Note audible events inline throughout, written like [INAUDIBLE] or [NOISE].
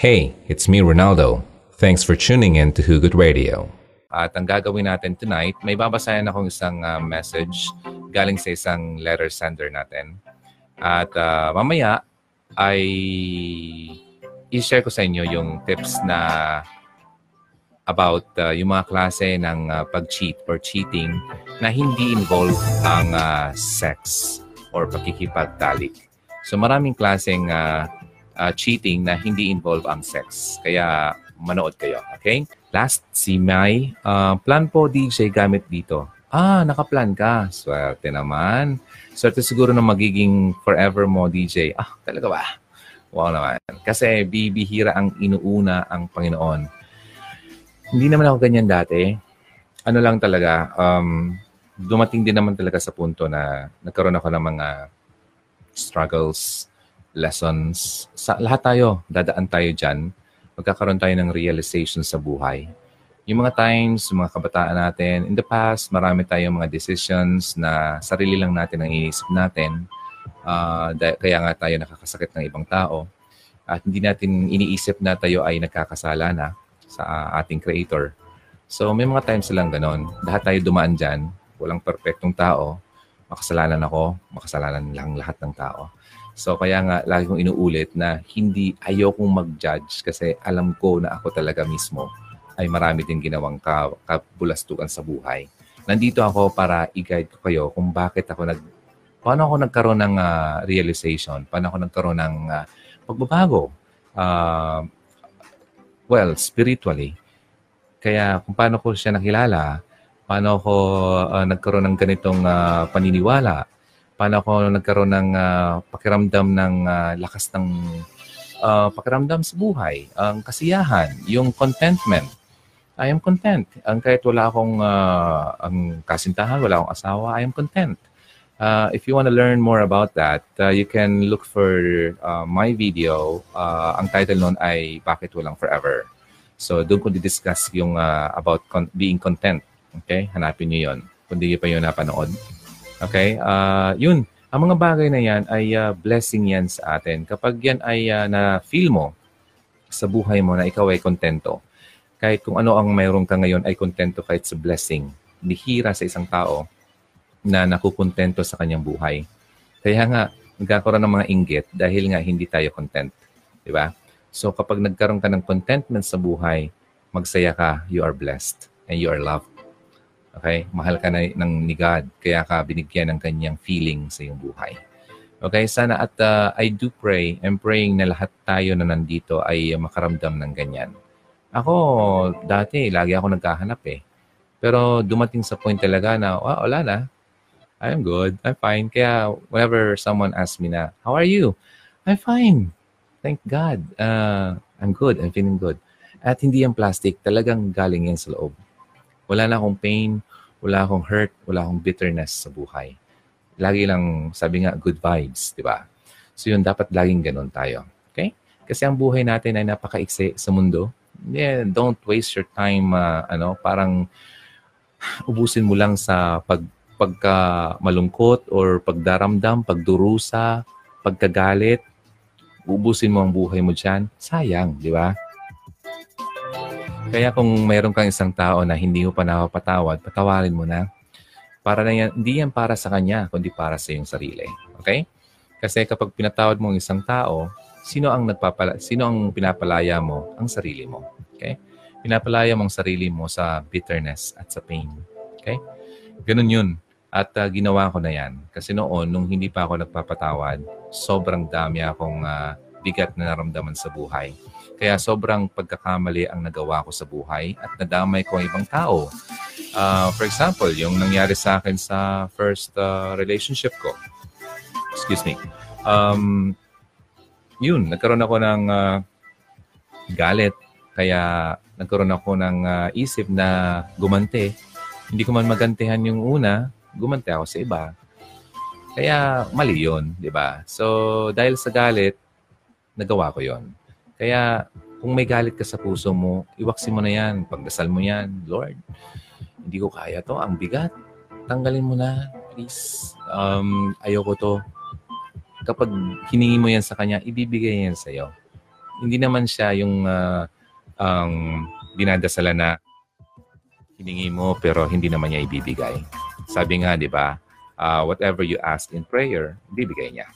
Hey, it's me, Ronaldo. Thanks for tuning in to Hugot Radio. At ang gagawin natin tonight, may babasayan akong isang uh, message galing sa isang letter sender natin. At uh, mamaya ay i-share ko sa inyo yung tips na about uh, yung mga klase ng uh, pag-cheat or cheating na hindi involve ang uh, sex or pakikipagtalik. So maraming klaseng uh, uh, cheating na hindi involve ang sex. Kaya manood kayo, okay? Last, si Mai. Uh, plan po DJ gamit dito. Ah, nakaplan ka. Swerte naman. Swerte siguro na magiging forever mo DJ. Ah, talaga ba? Wow naman. Kasi bibihira ang inuuna ang Panginoon. Hindi naman ako ganyan dati. Ano lang talaga, um, dumating din naman talaga sa punto na nagkaroon ako ng mga struggles, lessons. Sa lahat tayo, dadaan tayo dyan. Magkakaroon tayo ng realization sa buhay. Yung mga times, yung mga kabataan natin, in the past, marami tayong mga decisions na sarili lang natin ang iniisip natin. Uh, kaya nga tayo nakakasakit ng ibang tao. At hindi natin iniisip na tayo ay nagkakasala na sa uh, ating creator. So may mga times lang ganon. Lahat tayo dumaan dyan. Walang perfectong tao. Makasalanan ako. Makasalanan lang lahat ng tao. So kaya nga lagi kong inuulit na hindi ayokong mag-judge kasi alam ko na ako talaga mismo ay marami din ginawang kabulastukan sa buhay. Nandito ako para i-guide ko kayo kung bakit ako nag paano ako nagkaroon ng uh, realization, paano ako nagkaroon ng uh, pagbabago. Uh, well, spiritually. Kaya kung paano ko siya nakilala, paano ako uh, nagkaroon ng ganitong uh, paniniwala, paano ako nagkaroon ng uh, pakiramdam ng uh, lakas ng uh, pakiramdam sa buhay, ang kasiyahan, yung contentment. I am content. Ang kahit wala akong uh, ang kasintahan, wala akong asawa, I am content. Uh, if you want to learn more about that, uh, you can look for uh, my video. Uh, ang title nun ay Bakit Walang Forever. So doon ko di-discuss yung uh, about con- being content. Okay? Hanapin niyo yon kung di pa yun napanood. Okay? Uh, yun. Ang mga bagay na yan ay uh, blessing yan sa atin. Kapag yan ay uh, na-feel mo sa buhay mo na ikaw ay kontento, kahit kung ano ang mayroon ka ngayon ay kontento kahit sa blessing. Bihira sa isang tao na nakukontento sa kanyang buhay. Kaya nga, nagkakaroon ng mga inggit dahil nga hindi tayo content. Di ba? So kapag nagkaroon ka ng contentment sa buhay, magsaya ka, you are blessed and you are loved. Okay? Mahal ka na ng ni God, kaya ka binigyan ng kanyang feeling sa iyong buhay. Okay, sana at uh, I do pray, I'm praying na lahat tayo na nandito ay makaramdam ng ganyan. Ako, dati, lagi ako nagkahanap eh. Pero dumating sa point talaga na, oh, wala na. I'm good, I'm fine. Kaya whenever someone asks me na, how are you? I'm fine. Thank God. Uh, I'm good, I'm feeling good. At hindi yung plastic, talagang galing yan sa loob. Wala na akong pain, wala akong hurt, wala akong bitterness sa buhay. Lagi lang, sabi nga, good vibes, di ba? So yun, dapat laging ganun tayo. Okay? Kasi ang buhay natin ay napakaiksi sa mundo. Yeah, don't waste your time, uh, ano, parang ubusin mo lang sa pag pagka malungkot or pagdaramdam, pagdurusa, pagkagalit, ubusin mo ang buhay mo dyan, sayang, di ba? Kaya kung mayroon kang isang tao na hindi mo pa napapatawad, patawarin mo na. Para na yan, hindi yan para sa kanya, kundi para sa iyong sarili. Okay? Kasi kapag pinatawad mo ang isang tao, sino ang nagpapala sino ang pinapalaya mo? Ang sarili mo. Okay? Pinapalaya mo ang sarili mo sa bitterness at sa pain. Okay? Ganun yun. At uh, ginawa ko na yan. Kasi noon, nung hindi pa ako nagpapatawad, sobrang dami akong uh, bigat na naramdaman sa buhay. Kaya sobrang pagkakamali ang nagawa ko sa buhay at nadamay ko ang ibang tao. Uh, for example, yung nangyari sa akin sa first uh, relationship ko. Excuse me. Um, yun, nagkaroon ako ng uh, galit. Kaya nagkaroon ako ng uh, isip na gumante. Hindi ko man magantihan yung una, gumante ako sa iba. Kaya mali yun, di ba? So, dahil sa galit, nagawa ko yon kaya kung may galit ka sa puso mo, iwaksin mo na yan. Pagdasal mo yan, Lord, hindi ko kaya to. Ang bigat. Tanggalin mo na, please. Um, ayoko to. Kapag hiningi mo yan sa Kanya, ibibigay yan sa iyo. Hindi naman siya yung uh, ang dinadasalan na hiningi mo pero hindi naman niya ibibigay. Sabi nga, di ba, uh, whatever you ask in prayer, bibigay niya.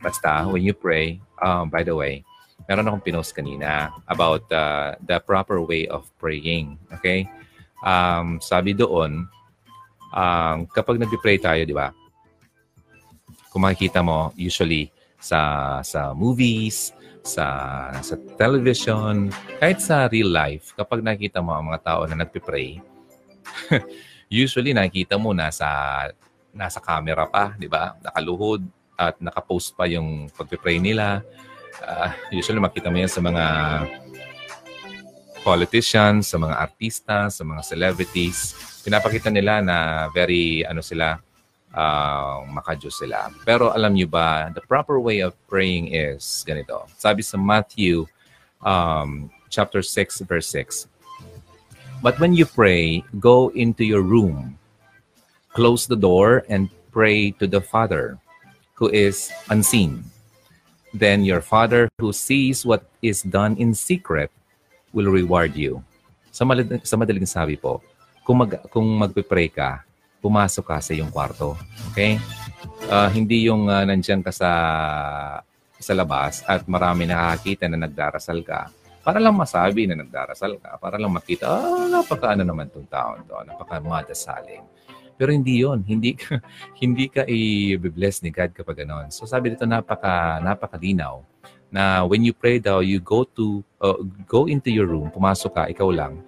Basta, when you pray, um, by the way, meron akong pinost kanina about uh, the proper way of praying. Okay? Um, sabi doon, um, kapag nag-pray tayo, di ba, kung makikita mo, usually sa sa movies, sa sa television, kahit sa real life, kapag nakita mo ang mga tao na nagpe-pray, [LAUGHS] usually nakikita mo nasa nasa camera pa, 'di ba? Nakaluhod at naka-post pa yung pagpe-pray nila. Uh, usually makita mo yan sa mga politicians, sa mga artista, sa mga celebrities. Pinapakita nila na very ano sila, uh, makajos sila. Pero alam niyo ba, the proper way of praying is ganito. Sabi sa Matthew um, chapter 6 verse 6. But when you pray, go into your room, close the door, and pray to the Father who is unseen. Then your Father who sees what is done in secret will reward you. Sa, madaling, sa madaling sabi po, kung, mag, kung magpe-pray ka, pumasok ka sa iyong kwarto. Okay? Uh, hindi yung uh, nandiyan ka sa sa labas at marami nakakita na nagdarasal ka para lang masabi na nagdarasal ka, para lang makita, ah, napaka ano naman tong taon to, napaka madasalin. Pero hindi yon hindi ka, [LAUGHS] hindi ka i-bless ni God kapag ganoon. So sabi dito napaka napakadinaw na when you pray daw, you go to uh, go into your room, pumasok ka, ikaw lang.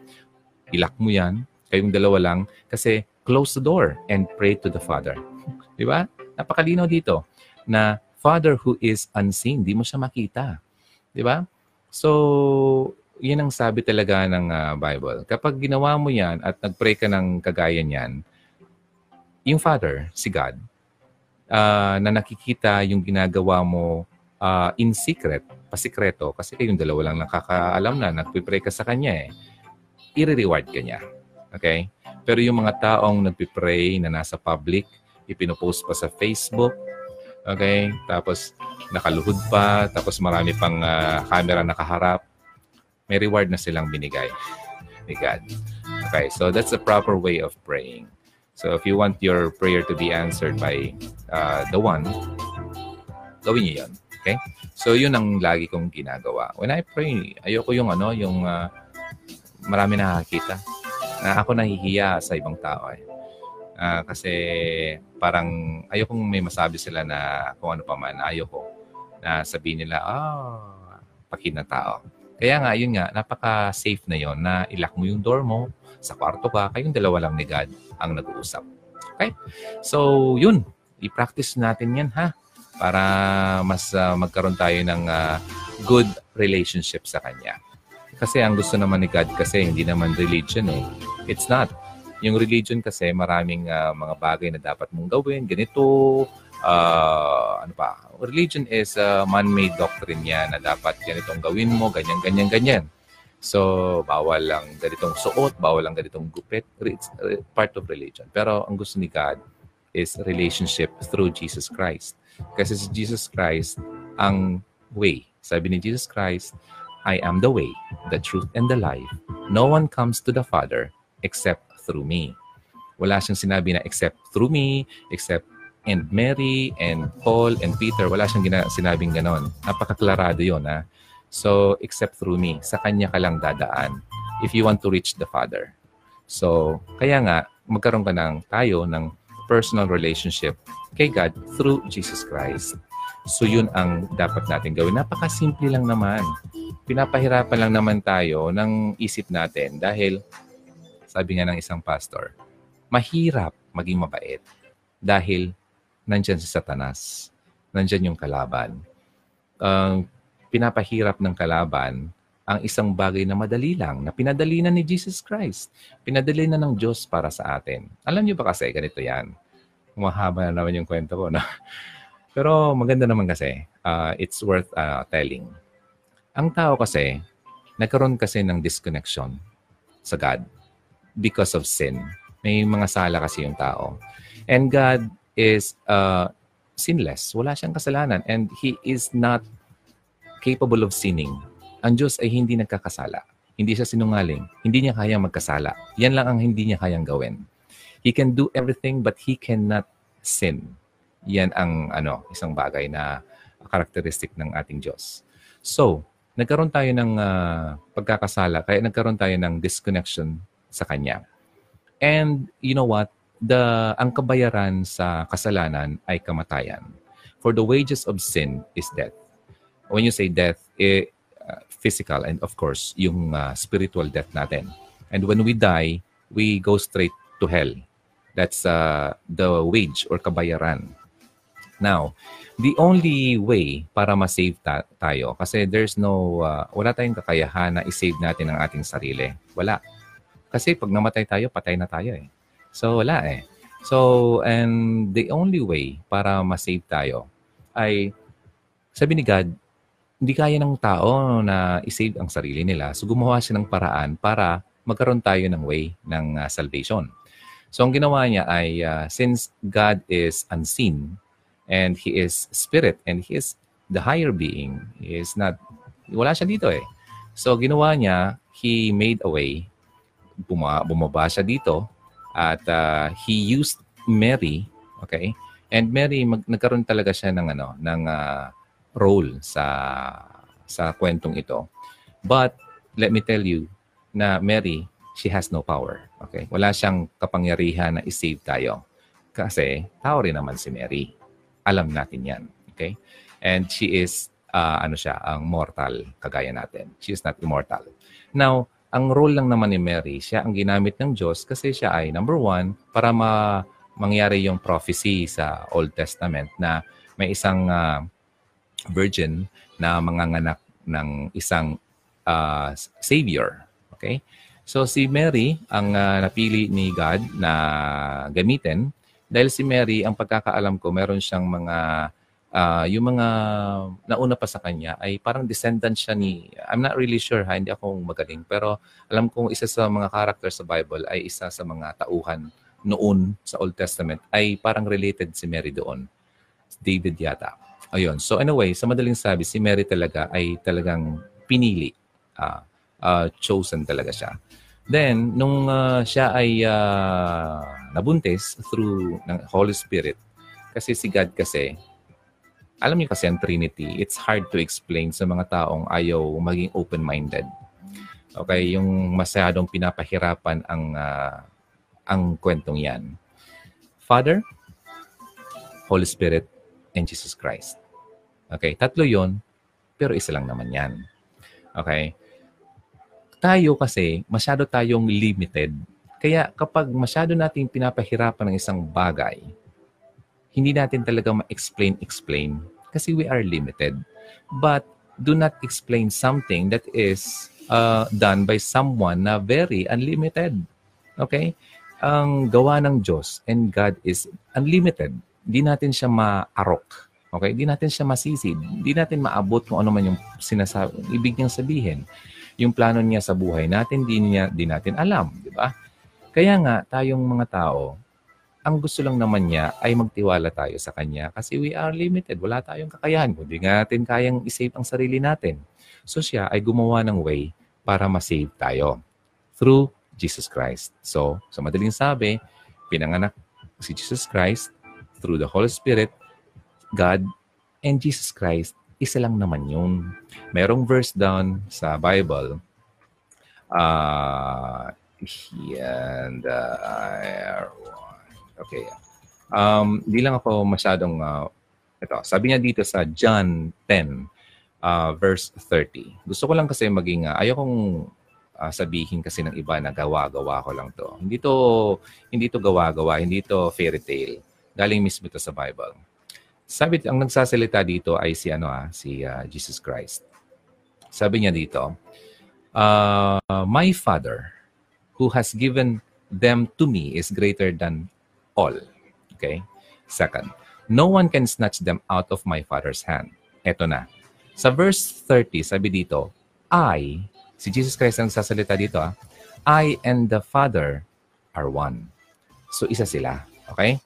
Ilak mo 'yan, kayong dalawa lang kasi close the door and pray to the Father. [LAUGHS] Di ba? Napakalinaw dito na Father who is unseen, di mo siya makita. Di ba? So, yan ang sabi talaga ng uh, Bible. Kapag ginawa mo yan at nagpray ka ng kagaya niyan, yung Father, si God, uh, na nakikita yung ginagawa mo uh, in secret, pasikreto, kasi kayong dalawa lang nakakaalam na, nagpipray ka sa Kanya eh, i-reward ka niya. Okay? Pero yung mga taong nagpipray na nasa public, ipinopost pa sa Facebook, okay? Tapos nakaluhod pa, tapos marami pang uh, camera nakaharap, may reward na silang binigay ni God. Okay, so that's the proper way of praying. So if you want your prayer to be answered by uh, the one, gawin niyo 'yon. Okay? So yun ang lagi kong ginagawa. When I pray, ayoko yung ano, yung uh, marami nakakita na ako nahihiya sa ibang tao eh. Uh, kasi parang ayokong may masabi sila na kung ano pa man, ayoko na sabihin nila, ah, pakit na tao. Kaya nga, yun nga, napaka-safe na yon na ilak mo yung door mo, sa kwarto ka, kayong dalawa lang ni God ang nag-uusap. Okay? So, yun. I-practice natin yan, ha? Para mas uh, magkaroon tayo ng uh, good relationship sa Kanya. Kasi ang gusto naman ni God kasi hindi naman religion eh. It's not. Yung religion kasi maraming uh, mga bagay na dapat mong gawin. Ganito, uh, ano pa, religion is a man-made doctrine yan na dapat ganitong gawin mo, ganyan, ganyan, ganyan. So, bawal lang ganitong suot, bawal lang ganitong gupit. It's part of religion. Pero ang gusto ni God is relationship through Jesus Christ. Kasi si Jesus Christ ang way. Sabi ni Jesus Christ, I am the way, the truth, and the life. No one comes to the Father except through me. Wala siyang sinabi na except through me, except and Mary and Paul and Peter. Wala siyang gina- sinabing ganon. Napakaklarado yon ha. So, except through me. Sa Kanya ka lang dadaan if you want to reach the Father. So, kaya nga, magkaroon ka ng tayo ng personal relationship kay God through Jesus Christ. So, yun ang dapat natin gawin. Napakasimple lang naman pinapahirapan lang naman tayo ng isip natin dahil sabi nga ng isang pastor, mahirap maging mabait dahil nandyan si Satanas. Nandyan yung kalaban. Uh, pinapahirap ng kalaban ang isang bagay na madali lang, na pinadali na ni Jesus Christ. Pinadali na ng Diyos para sa atin. Alam niyo ba kasi, ganito yan. Mahaba na naman yung kwento ko. No? [LAUGHS] Pero maganda naman kasi, uh, it's worth uh, telling ang tao kasi, nagkaroon kasi ng disconnection sa God because of sin. May mga sala kasi yung tao. And God is uh, sinless. Wala siyang kasalanan. And He is not capable of sinning. Ang Diyos ay hindi nagkakasala. Hindi siya sinungaling. Hindi niya kayang magkasala. Yan lang ang hindi niya kayang gawin. He can do everything but he cannot sin. Yan ang ano, isang bagay na characteristic ng ating Diyos. So, nagkaroon tayo ng uh, pagkakasala, kaya nagkaroon tayo ng disconnection sa Kanya. And you know what? The, ang kabayaran sa kasalanan ay kamatayan. For the wages of sin is death. When you say death, eh, uh, physical and of course, yung uh, spiritual death natin. And when we die, we go straight to hell. That's uh, the wage or kabayaran. Now, the only way para ma-save ta- tayo, kasi there's no, uh, wala tayong kakayahan na i-save natin ang ating sarili. Wala. Kasi pag namatay tayo, patay na tayo eh. So, wala eh. So, and the only way para ma-save tayo ay, sabi ni God, hindi kaya ng tao na i-save ang sarili nila. So, gumawa siya ng paraan para magkaroon tayo ng way ng uh, salvation. So, ang ginawa niya ay, uh, since God is unseen, and He is spirit and He is the higher being. He is not, wala siya dito eh. So ginawa niya, He made a way, buma, bumaba siya dito at uh, He used Mary, okay? And Mary, mag, nagkaroon talaga siya ng, ano, ng uh, role sa, sa kwentong ito. But let me tell you na Mary, she has no power. Okay? Wala siyang kapangyarihan na i-save tayo. Kasi tao rin naman si Mary. Alam natin yan. Okay? And she is, uh, ano siya, ang mortal, kagaya natin. She is not immortal. Now, ang role lang naman ni Mary, siya ang ginamit ng Diyos kasi siya ay, number one, para ma mangyari yung prophecy sa Old Testament na may isang uh, virgin na manganganak ng isang uh, savior. Okay? So si Mary ang uh, napili ni God na gamitin dahil si Mary, ang pagkakaalam ko, meron siyang mga, uh, yung mga nauna pa sa kanya ay parang descendant siya ni, I'm not really sure ha, hindi ako magaling, pero alam kong isa sa mga character sa Bible ay isa sa mga tauhan noon sa Old Testament ay parang related si Mary doon. David yata. Ayun. So anyway, sa madaling sabi, si Mary talaga ay talagang pinili. Uh, uh, chosen talaga siya. Then, nung uh, siya ay uh, nabuntis through ng Holy Spirit, kasi si God kasi, alam niyo kasi ang Trinity, it's hard to explain sa mga taong ayaw maging open-minded. Okay, yung masyadong pinapahirapan ang uh, ang kwentong yan. Father, Holy Spirit, and Jesus Christ. Okay, tatlo yon pero isa lang naman yan. Okay? tayo kasi masyado tayong limited. Kaya kapag masyado nating pinapahirapan ng isang bagay, hindi natin talaga ma-explain-explain kasi we are limited. But do not explain something that is uh, done by someone na very unlimited. Okay? Ang gawa ng Diyos and God is unlimited. Hindi natin siya ma-arok. Okay? Hindi natin siya masisid. Hindi natin maabot kung ano man yung sinasabi, ibig niyang sabihin yung plano niya sa buhay natin, di, niya, di natin alam, di ba? Kaya nga, tayong mga tao, ang gusto lang naman niya ay magtiwala tayo sa Kanya kasi we are limited. Wala tayong kakayahan. Hindi natin kayang isave ang sarili natin. So siya ay gumawa ng way para masave tayo through Jesus Christ. So, sa madaling sabi, pinanganak si Jesus Christ through the Holy Spirit, God, and Jesus Christ isa lang naman yun. Merong verse down sa Bible. Uh, and uh, okay. Um, hindi lang ako masyadong uh, ito. Sabi niya dito sa John 10 uh, verse 30. Gusto ko lang kasi maging uh, ayokong uh, sabihin kasi ng iba na gawa-gawa ko lang to. Hindi to hindi to gawa-gawa, hindi to fairy tale. Galing mismo ito sa Bible. Sabi, ang nagsasalita dito ay si ano ah, si uh, Jesus Christ. Sabi niya dito, uh, My Father, who has given them to me, is greater than all. Okay? Second, no one can snatch them out of my Father's hand. Ito na. Sa verse 30, sabi dito, I, si Jesus Christ ang nagsasalita dito, ah, I and the Father are one. So, isa sila. Okay?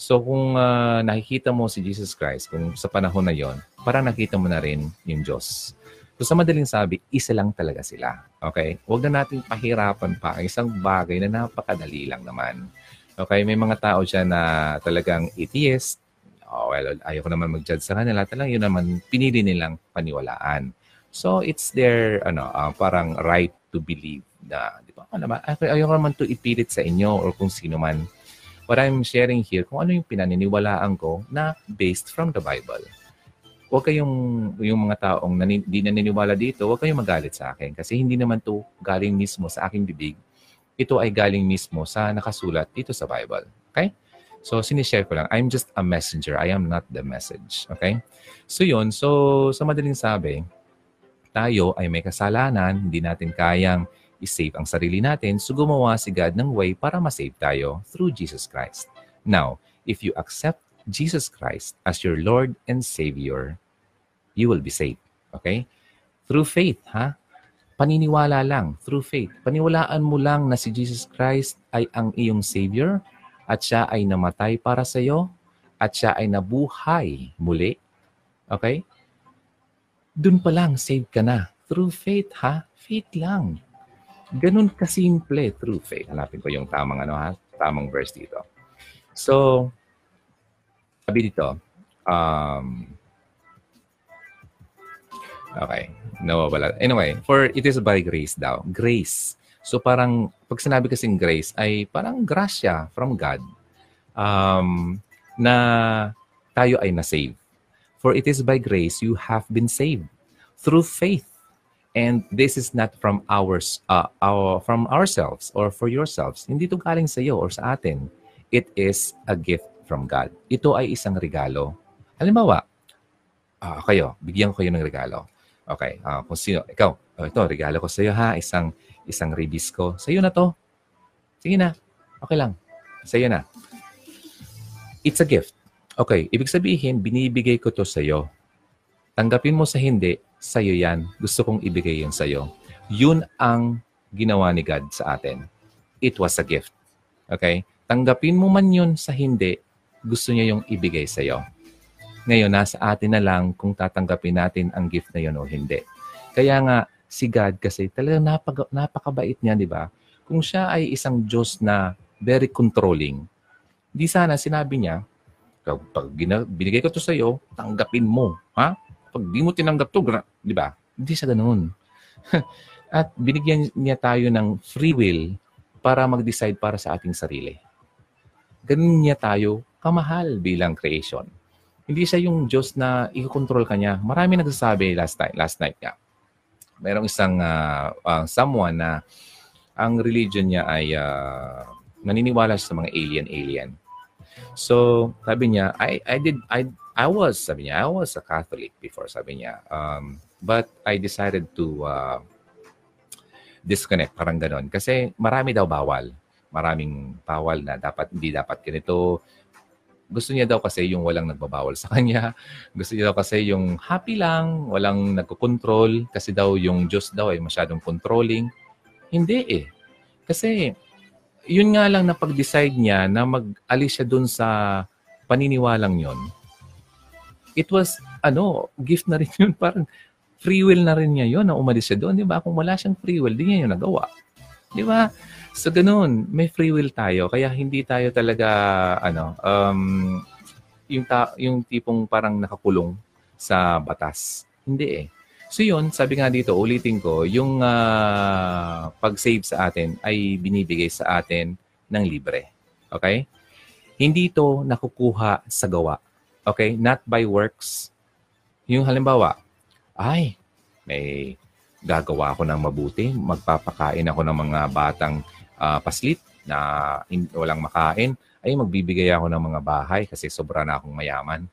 So kung uh, nakikita mo si Jesus Christ, kung sa panahon na yon, parang nakita mo na rin yung Diyos. So sa madaling sabi, isa lang talaga sila. Okay? Huwag na natin pahirapan pa ang isang bagay na napakadali lang naman. Okay? May mga tao dyan na talagang atheist. Oh, well, ayoko naman mag-judge sa kanila. Talagang yun naman, pinili nilang paniwalaan. So it's their ano, uh, parang right to believe na, di ba? Ano ba? Ayoko naman to ipilit sa inyo or kung sino man what I'm sharing here, kung ano yung pinaniniwalaan ko na based from the Bible. Huwag kayong, yung mga taong nanin, di naniniwala dito, huwag kayong magalit sa akin kasi hindi naman to galing mismo sa aking bibig. Ito ay galing mismo sa nakasulat dito sa Bible. Okay? So, sinishare ko lang. I'm just a messenger. I am not the message. Okay? So, yun. So, sa madaling sabi, tayo ay may kasalanan, hindi natin kayang i-save ang sarili natin, so gumawa si God ng way para ma-save tayo through Jesus Christ. Now, if you accept Jesus Christ as your Lord and Savior, you will be saved. Okay? Through faith, ha? Paniniwala lang, through faith. Paniwalaan mo lang na si Jesus Christ ay ang iyong Savior at siya ay namatay para sa iyo at siya ay nabuhay muli. Okay? Doon pa lang, saved ka na. Through faith, ha? Faith lang. Ganun kasimple through faith. Hanapin ko yung tamang ano ha, tamang verse dito. So, sabi dito, um, okay, nawawala. Anyway, for it is by grace daw. Grace. So parang, pag sinabi kasing grace, ay parang grasya from God um, na tayo ay na-save. For it is by grace you have been saved through faith. And this is not from ours, uh, our, from ourselves or for yourselves. Hindi ito galing sa iyo or sa atin. It is a gift from God. Ito ay isang regalo. Halimbawa, uh, kayo, bigyan ko kayo ng regalo. Okay, uh, kung sino, ikaw, oh, ito, regalo ko sa iyo ha, isang, isang ribis ko. Sa iyo na to. Sige na. Okay lang. Sa iyo na. It's a gift. Okay, ibig sabihin, binibigay ko to sa iyo. Tanggapin mo sa hindi, sa'yo yan. Gusto kong ibigay yun sa'yo. Yun ang ginawa ni God sa atin. It was a gift. Okay? Tanggapin mo man yun sa hindi, gusto niya yung ibigay sa'yo. Ngayon, nasa atin na lang kung tatanggapin natin ang gift na yun o hindi. Kaya nga, si God kasi talagang napag- napakabait niya, di ba? Kung siya ay isang Diyos na very controlling, di sana sinabi niya, pag binigay ko to sa iyo, tanggapin mo. Ha? Pag di mo tinanggap to, di ba? Hindi sa ganoon. [LAUGHS] At binigyan niya tayo ng free will para mag-decide para sa ating sarili. Ganun niya tayo kamahal bilang creation. Hindi siya yung Diyos na i-control ka niya. Marami nagsasabi last night, last night nga. Merong isang uh, uh, someone na ang religion niya ay uh, naniniwala sa mga alien-alien. So, sabi niya, I, I did I I was, sabi niya, I was a Catholic before, sabi niya. Um, but I decided to uh, disconnect, parang ganon. Kasi marami daw bawal. Maraming bawal na dapat, hindi dapat ganito. Gusto niya daw kasi yung walang nagbabawal sa kanya. [LAUGHS] Gusto niya daw kasi yung happy lang, walang nagko-control. Kasi daw yung Diyos daw ay masyadong controlling. Hindi eh. Kasi yun nga lang na pag-decide niya na mag-alis siya dun sa paniniwalang yon it was, ano, gift na rin yun. [LAUGHS] Parang free will na rin niya yun na umalis siya doon. Di ba? Kung wala siyang free will, di niya yun nagawa. Di ba? So, ganun. May free will tayo. Kaya hindi tayo talaga, ano, um, yung, ta- yung tipong parang nakakulong sa batas. Hindi eh. So yun, sabi nga dito, ulitin ko, yung uh, pag-save sa atin ay binibigay sa atin ng libre. Okay? Hindi ito nakukuha sa gawa. Okay? Not by works. Yung halimbawa, ay, may gagawa ako ng mabuti, magpapakain ako ng mga batang uh, paslit na in, walang makain, ay magbibigay ako ng mga bahay kasi sobra na akong mayaman.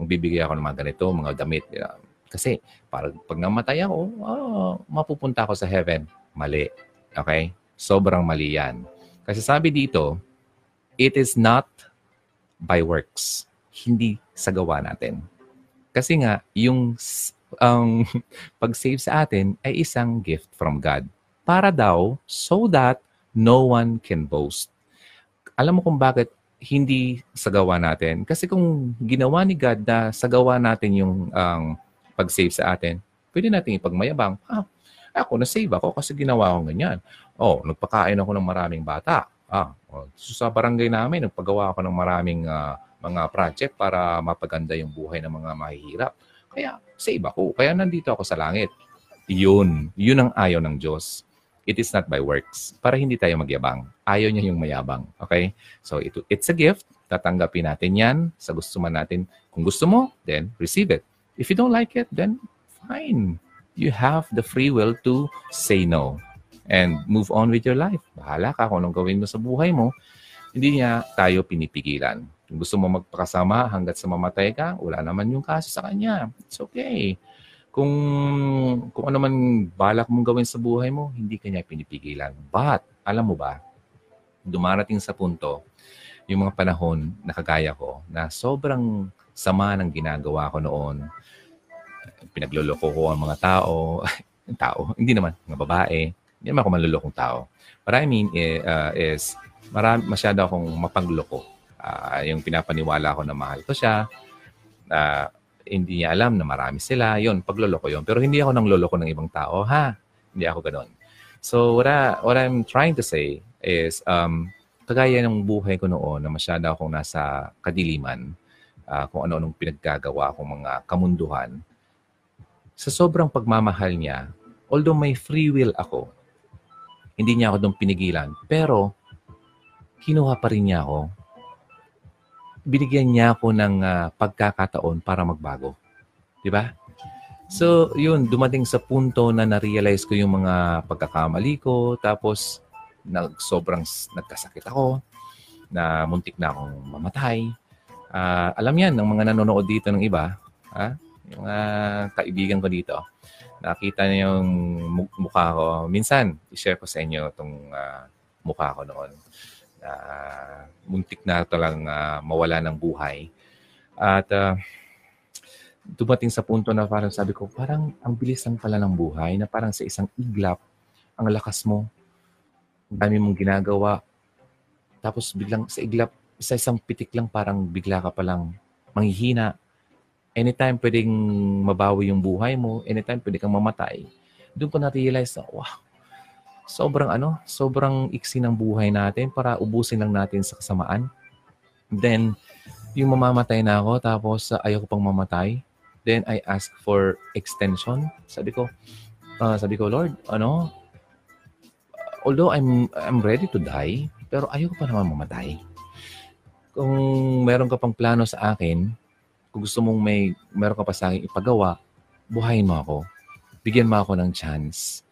Magbibigay ako ng mga ganito, mga damit. Uh, kasi para pag namatay ako, oh, mapupunta ako sa heaven. Mali. Okay? Sobrang mali yan. Kasi sabi dito, it is not by works hindi sa gawa natin. Kasi nga, yung um, [LAUGHS] pag-save sa atin ay isang gift from God. Para daw, so that no one can boast. Alam mo kung bakit hindi sa gawa natin. Kasi kung ginawa ni God na sa gawa natin yung um, pag-save sa atin, pwede natin ipagmayabang, ah, ako, na-save ako kasi ginawa ko ganyan. Oh, nagpakain ako ng maraming bata. Ah, oh, sa barangay namin, nagpagawa ako ng maraming uh, mga project para mapaganda yung buhay ng mga mahihirap. Kaya, save ako. Kaya nandito ako sa langit. Yun. Yun ang ayaw ng Diyos. It is not by works. Para hindi tayo magyabang. Ayaw niya yung mayabang. Okay? So, it, it's a gift. Tatanggapin natin yan sa gusto man natin. Kung gusto mo, then receive it. If you don't like it, then fine. You have the free will to say no and move on with your life. Bahala ka kung anong gawin mo sa buhay mo. Hindi niya tayo pinipigilan. Kung gusto mo magpakasama hanggat sa mamatay ka, wala naman yung kaso sa kanya. It's okay kung kung ano man balak mong gawin sa buhay mo, hindi kanya pinipigilan. But, alam mo ba, dumarating sa punto, yung mga panahon na kagaya ko, na sobrang sama ng ginagawa ko noon. Pinagloloko ko ang mga tao. [LAUGHS] tao, hindi naman, mga babae. Hindi naman ako manlulokong tao. What I mean is, uh, is marami, masyado akong mapangloko. Uh, yung pinapaniwala ko na mahal ko siya, uh, hindi niya alam na marami sila. Yun, pagloloko yun. Pero hindi ako nang loloko ng ibang tao, ha? Hindi ako ganon. So, what, I, what I'm trying to say is, um, kagaya ng buhay ko noon na masyado akong nasa kadiliman, uh, kung ano-anong pinaggagawa akong mga kamunduhan, sa sobrang pagmamahal niya, although may free will ako, hindi niya ako doon pinigilan, pero kinuha pa rin niya ako binigyan niya ako ng uh, pagkakataon para magbago. Di ba? So, yun, dumating sa punto na na-realize ko yung mga pagkakamali ko. Tapos, nag, sobrang nagkasakit ako na muntik na akong mamatay. Uh, alam yan ng mga nanonood dito ng iba. Ha? Yung uh, kaibigan ko dito. Nakita niyo yung mukha ko. Minsan, i-share ko sa inyo itong uh, mukha ko noon uh, muntik na talang uh, mawala ng buhay. At uh, dumating sa punto na parang sabi ko, parang ang bilis lang pala ng buhay na parang sa isang iglap, ang lakas mo, ang dami mong ginagawa. Tapos biglang sa iglap, sa isang pitik lang parang bigla ka palang manghihina. Anytime pwedeng mabawi yung buhay mo, anytime pwede kang mamatay. Doon ko na-realize na, wow, sobrang ano, sobrang iksi ng buhay natin para ubusin lang natin sa kasamaan. Then, yung mamamatay na ako, tapos uh, ayaw ko pang mamatay. Then, I ask for extension. Sabi ko, uh, sabi ko, Lord, ano, although I'm, I'm ready to die, pero ayaw ko pa naman mamatay. Kung meron ka pang plano sa akin, kung gusto mong may, meron ka pa sa akin ipagawa, buhayin mo ako. Bigyan mo ako ng chance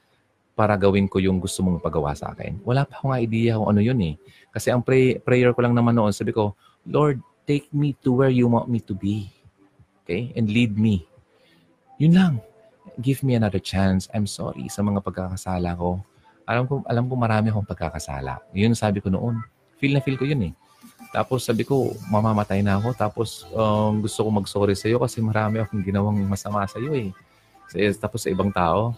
para gawin ko yung gusto mong pagawa sa akin. Wala pa akong idea kung ano yun eh. Kasi ang pray, prayer ko lang naman noon, sabi ko, Lord, take me to where you want me to be. Okay? And lead me. Yun lang. Give me another chance. I'm sorry sa mga pagkakasala ko. Alam ko, alam ko marami akong pagkakasala. Yun sabi ko noon. Feel na feel ko yun eh. Tapos sabi ko, mamamatay na ako. Tapos um, gusto ko mag-sorry sa iyo kasi marami akong ginawang masama sa iyo eh. Tapos sa ibang tao.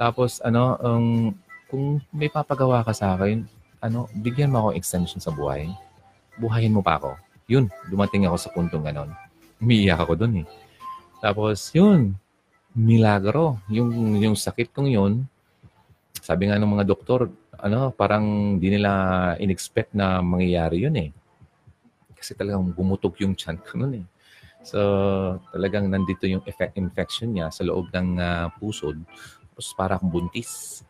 Tapos, ano, um, kung may papagawa ka sa akin, ano, bigyan mo ako extension sa buhay. Buhayin mo pa ako. Yun, dumating ako sa puntong ganon. Umiiyak ako dun eh. Tapos, yun, milagro. Yung, yung sakit kong yun, sabi nga ng mga doktor, ano, parang di nila in-expect na mangyayari yun eh. Kasi talagang bumutok yung chan ko nun eh. So, talagang nandito yung effect infection niya sa loob ng uh, pusod. Tapos para akong buntis.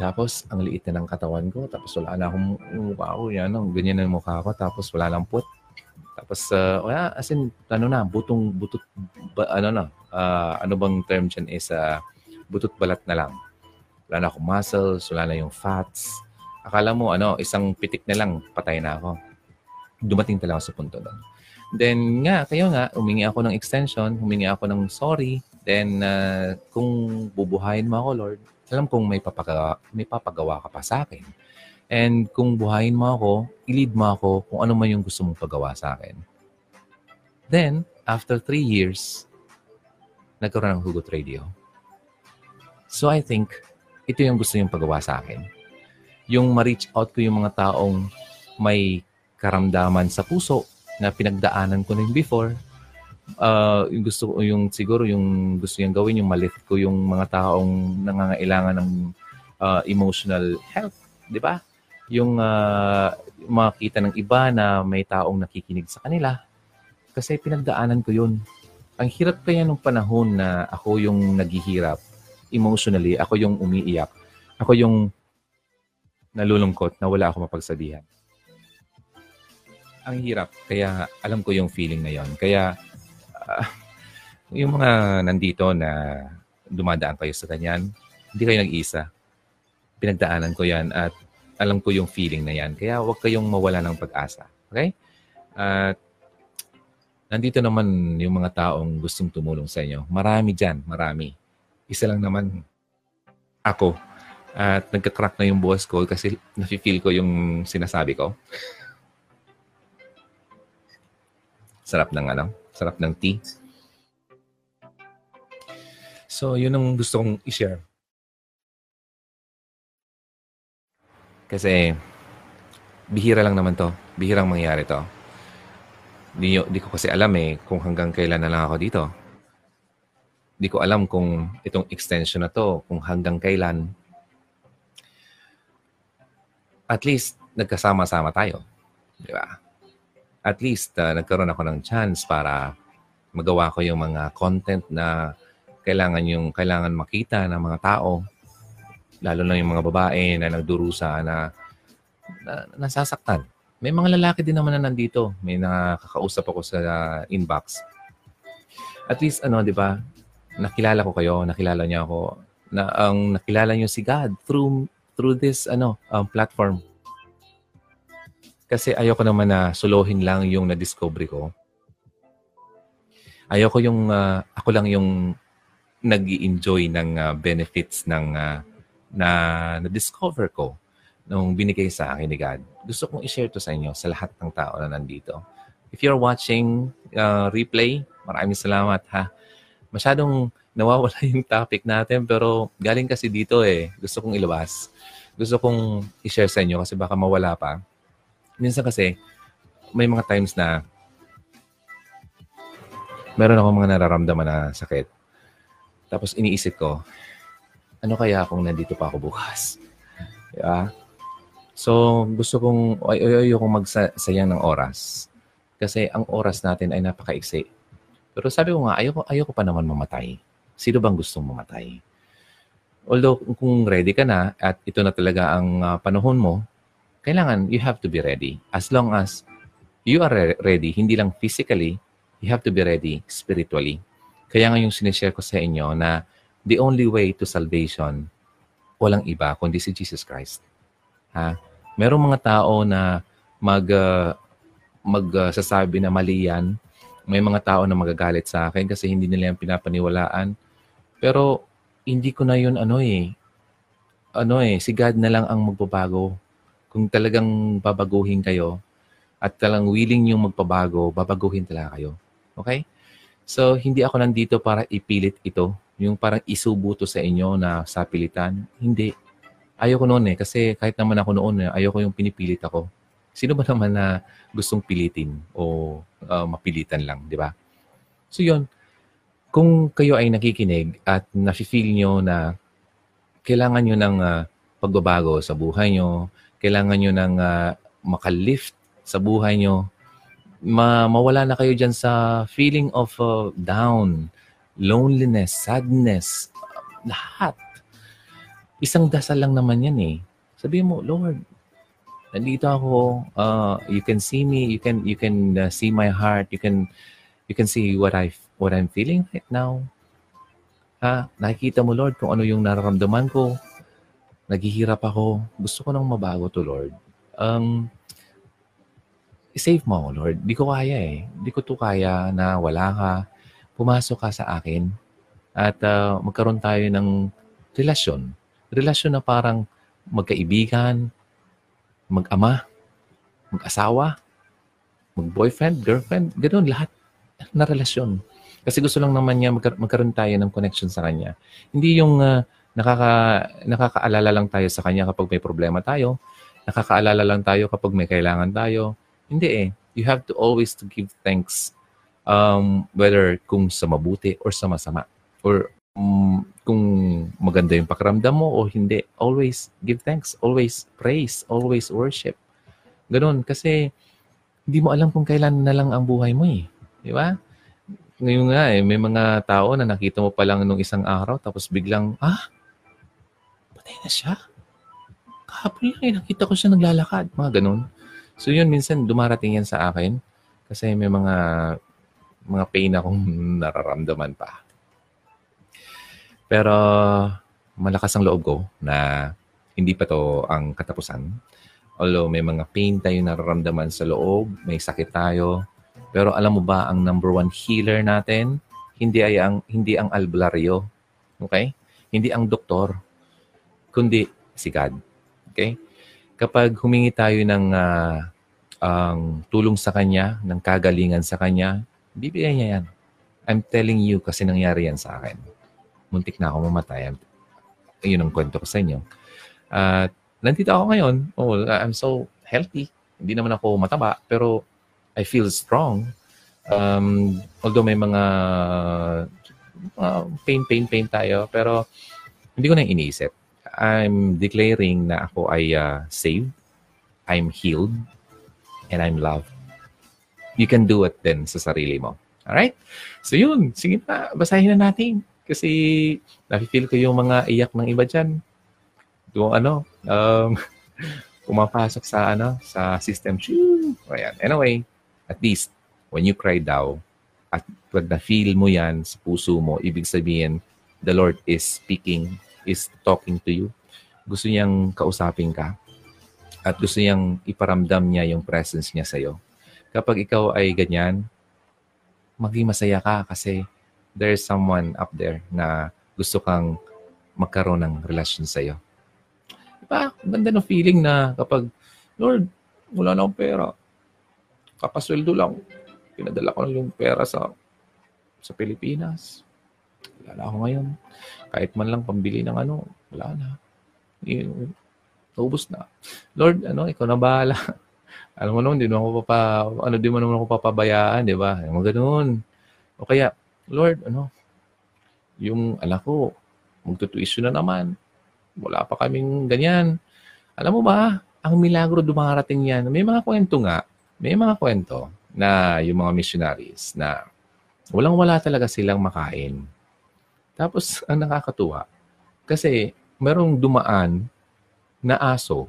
Tapos, ang liit na ng katawan ko. Tapos wala na akong mukha ko. Yan, ang ganyan na mukha ko. Tapos wala lang put. Tapos, uh, wala, as in, ano na, butong, butot, ba, ano na, uh, ano bang term dyan is, uh, butot balat na lang. Wala na akong muscles, wala na yung fats. Akala mo, ano, isang pitik na lang, patay na ako. Dumating talaga sa punto doon. Then nga, kayo nga, humingi ako ng extension, humingi ako ng sorry, Then, uh, kung bubuhayin mo ako, Lord, alam kong may papagawa, may papagawa ka pa sa akin. And kung buhayin mo ako, i-lead mo ako kung ano man yung gusto mong pagawa sa akin. Then, after three years, nagkaroon ng Hugot Radio. So I think, ito yung gusto yung pagawa sa akin. Yung ma-reach out ko yung mga taong may karamdaman sa puso na pinagdaanan ko na yung before. Uh, yung gusto ko, yung siguro yung gusto niyang gawin, yung malift ko yung mga taong nangangailangan ng uh, emotional help, di ba? Yung uh, makita ng iba na may taong nakikinig sa kanila. Kasi pinagdaanan ko yun. Ang hirap kaya nung panahon na ako yung naghihirap emotionally, ako yung umiiyak, ako yung nalulungkot na wala ako mapagsabihan. Ang hirap. Kaya alam ko yung feeling na yon. Kaya uh, yung mga nandito na dumadaan kayo sa ganyan, hindi kayo nag-isa. Pinagdaanan ko yan at alam ko yung feeling na yan. Kaya huwag kayong mawala ng pag-asa. Okay? At nandito naman yung mga taong gustong tumulong sa inyo. Marami dyan, marami. Isa lang naman ako. At nagka-crack na yung boss ko kasi nafe-feel ko yung sinasabi ko. Sarap ng ano, sarap ng tea. So, yun ang gusto kong i-share. Kasi, bihira lang naman to. Bihirang mangyari to. Di, di ko kasi alam eh kung hanggang kailan na lang ako dito. Di ko alam kung itong extension na to, kung hanggang kailan at least nagkasama-sama tayo. Di ba? At least uh, nagkaroon ako ng chance para magawa ko yung mga content na kailangan yung kailangan makita ng mga tao lalo na yung mga babae na nagdurusa na, na nasasaktan. May mga lalaki din naman na nandito. May nakakausap ako sa inbox. At least ano, 'di ba? Nakilala ko kayo, nakilala niya ako na ang nakilala niyo si God through through this ano um, platform. Kasi ayoko naman na suluhin lang yung na-discover ko. Ayoko yung uh, ako lang yung nag enjoy ng uh, benefits ng uh, na na-discover ko nung binigay sa akin ni God. Gusto kong i-share to sa inyo, sa lahat ng tao na nandito. If you're watching uh, replay, maraming salamat ha. Masyadong nawawala yung topic natin pero galing kasi dito eh. Gusto kong ilabas gusto kong i-share sa inyo kasi baka mawala pa. Minsan kasi, may mga times na meron ako mga nararamdaman na sakit. Tapos iniisip ko, ano kaya kung nandito pa ako bukas? Yeah. So, gusto kong, ay, ay, ay, kong magsayang ng oras. Kasi ang oras natin ay napakaiksi. Pero sabi ko nga, ayoko, ayoko pa naman mamatay. Sino bang gustong mamatay? Although kung ready ka na at ito na talaga ang uh, panahon mo, kailangan you have to be ready. As long as you are re- ready, hindi lang physically, you have to be ready spiritually. Kaya nga yung sinishare ko sa inyo na the only way to salvation, walang iba kundi si Jesus Christ. Ha? Merong mga tao na mag uh, magsasabi uh, na mali yan. May mga tao na magagalit sa akin kasi hindi nila yung pinapaniwalaan. Pero hindi ko na yun ano eh. Ano eh, si God na lang ang magbabago. Kung talagang babaguhin kayo at talagang willing yung magpabago, babaguhin talaga kayo. Okay? So, hindi ako nandito para ipilit ito. Yung parang isubo to sa inyo na sa pilitan. Hindi. Ayoko noon eh. Kasi kahit naman ako noon, eh, ayoko yung pinipilit ako. Sino ba naman na gustong pilitin o uh, mapilitan lang, di ba? So yun, kung kayo ay nakikinig at nafe-feel nyo na kailangan nyo ng uh, pagbabago sa buhay nyo, kailangan nyo ng uh, makalift sa buhay nyo, ma mawala na kayo dyan sa feeling of uh, down, loneliness, sadness, lahat. Isang dasal lang naman yan eh. Sabi mo, Lord, nandito ako, uh, you can see me, you can you can uh, see my heart, you can you can see what I what I'm feeling right now. Ha? Nakikita mo, Lord, kung ano yung nararamdaman ko. Naghihirap ako. Gusto ko nang mabago to, Lord. Um, save mo ako, Lord. Di ko kaya eh. Di ko to kaya na wala ka. Pumasok ka sa akin at uh, magkaroon tayo ng relasyon. Relasyon na parang magkaibigan, mag-ama, mag-asawa, mag-boyfriend, girlfriend, ganoon lahat na relasyon. Kasi gusto lang naman niya magkar- magkaroon tayo ng connection sa kanya. Hindi yung uh, nakaka nakakaalala lang tayo sa kanya kapag may problema tayo. Nakakaalala lang tayo kapag may kailangan tayo. Hindi eh. You have to always to give thanks um, whether kung sa mabuti or sa masama. Or um, kung maganda yung pakiramdam mo o hindi. Always give thanks. Always praise. Always worship. Ganun. Kasi hindi mo alam kung kailan na lang ang buhay mo eh. Di ba? Ngayon nga eh, may mga tao na nakita mo pa lang nung isang araw tapos biglang, ah, patay na siya. Kahapon lang eh, nakita ko siya naglalakad. Mga ganun. So yun, minsan dumarating yan sa akin kasi may mga mga pain akong [LAUGHS] nararamdaman pa. Pero malakas ang loob ko na hindi pa to ang katapusan. Although may mga pain tayo nararamdaman sa loob, may sakit tayo. Pero alam mo ba ang number one healer natin? Hindi ay ang hindi ang albularyo. Okay? Hindi ang doktor. Kundi si God. Okay? Kapag humingi tayo ng uh, ang tulong sa kanya, ng kagalingan sa kanya, bibigay niya yan. I'm telling you kasi nangyari yan sa akin muntik na ako mamatay. Yun ang kwento ko sa inyo. At uh, nandito ako ngayon. Oh, I'm so healthy. Hindi naman ako mataba, pero I feel strong. Um, although may mga uh, pain, pain, pain tayo, pero hindi ko na iniisip. I'm declaring na ako ay uh, saved, I'm healed, and I'm loved. You can do it din sa sarili mo. Alright? So yun, sige na, basahin na natin. Kasi nafe-feel ko yung mga iyak ng iba dyan. Yung ano, um, [LAUGHS] pumapasok sa ano, sa system. Ayan. Anyway, at least, when you cry daw, at pag na-feel mo yan sa puso mo, ibig sabihin, the Lord is speaking, is talking to you. Gusto niyang kausapin ka. At gusto niyang iparamdam niya yung presence niya sa'yo. Kapag ikaw ay ganyan, maging masaya ka kasi there's someone up there na gusto kang magkaroon ng relasyon sa iyo. Diba? Ganda ng feeling na kapag, Lord, wala na akong pera. Kapasweldo lang. Pinadala ko na yung pera sa sa Pilipinas. Wala na ako ngayon. Kahit man lang pambili ng ano, wala na. Naubos na. Lord, ano, ikaw na bahala. [LAUGHS] Alam mo naman, di naman ako papa, ano, di mo naman ako papabayaan, di ba? Yung ganun. O kaya, Lord, ano, yung anak ko, magtutuition na naman. Wala pa kaming ganyan. Alam mo ba, ang milagro dumarating yan. May mga kwento nga, may mga kwento na yung mga missionaries na walang-wala talaga silang makain. Tapos, [LAUGHS] ang nakakatuwa, kasi merong dumaan na aso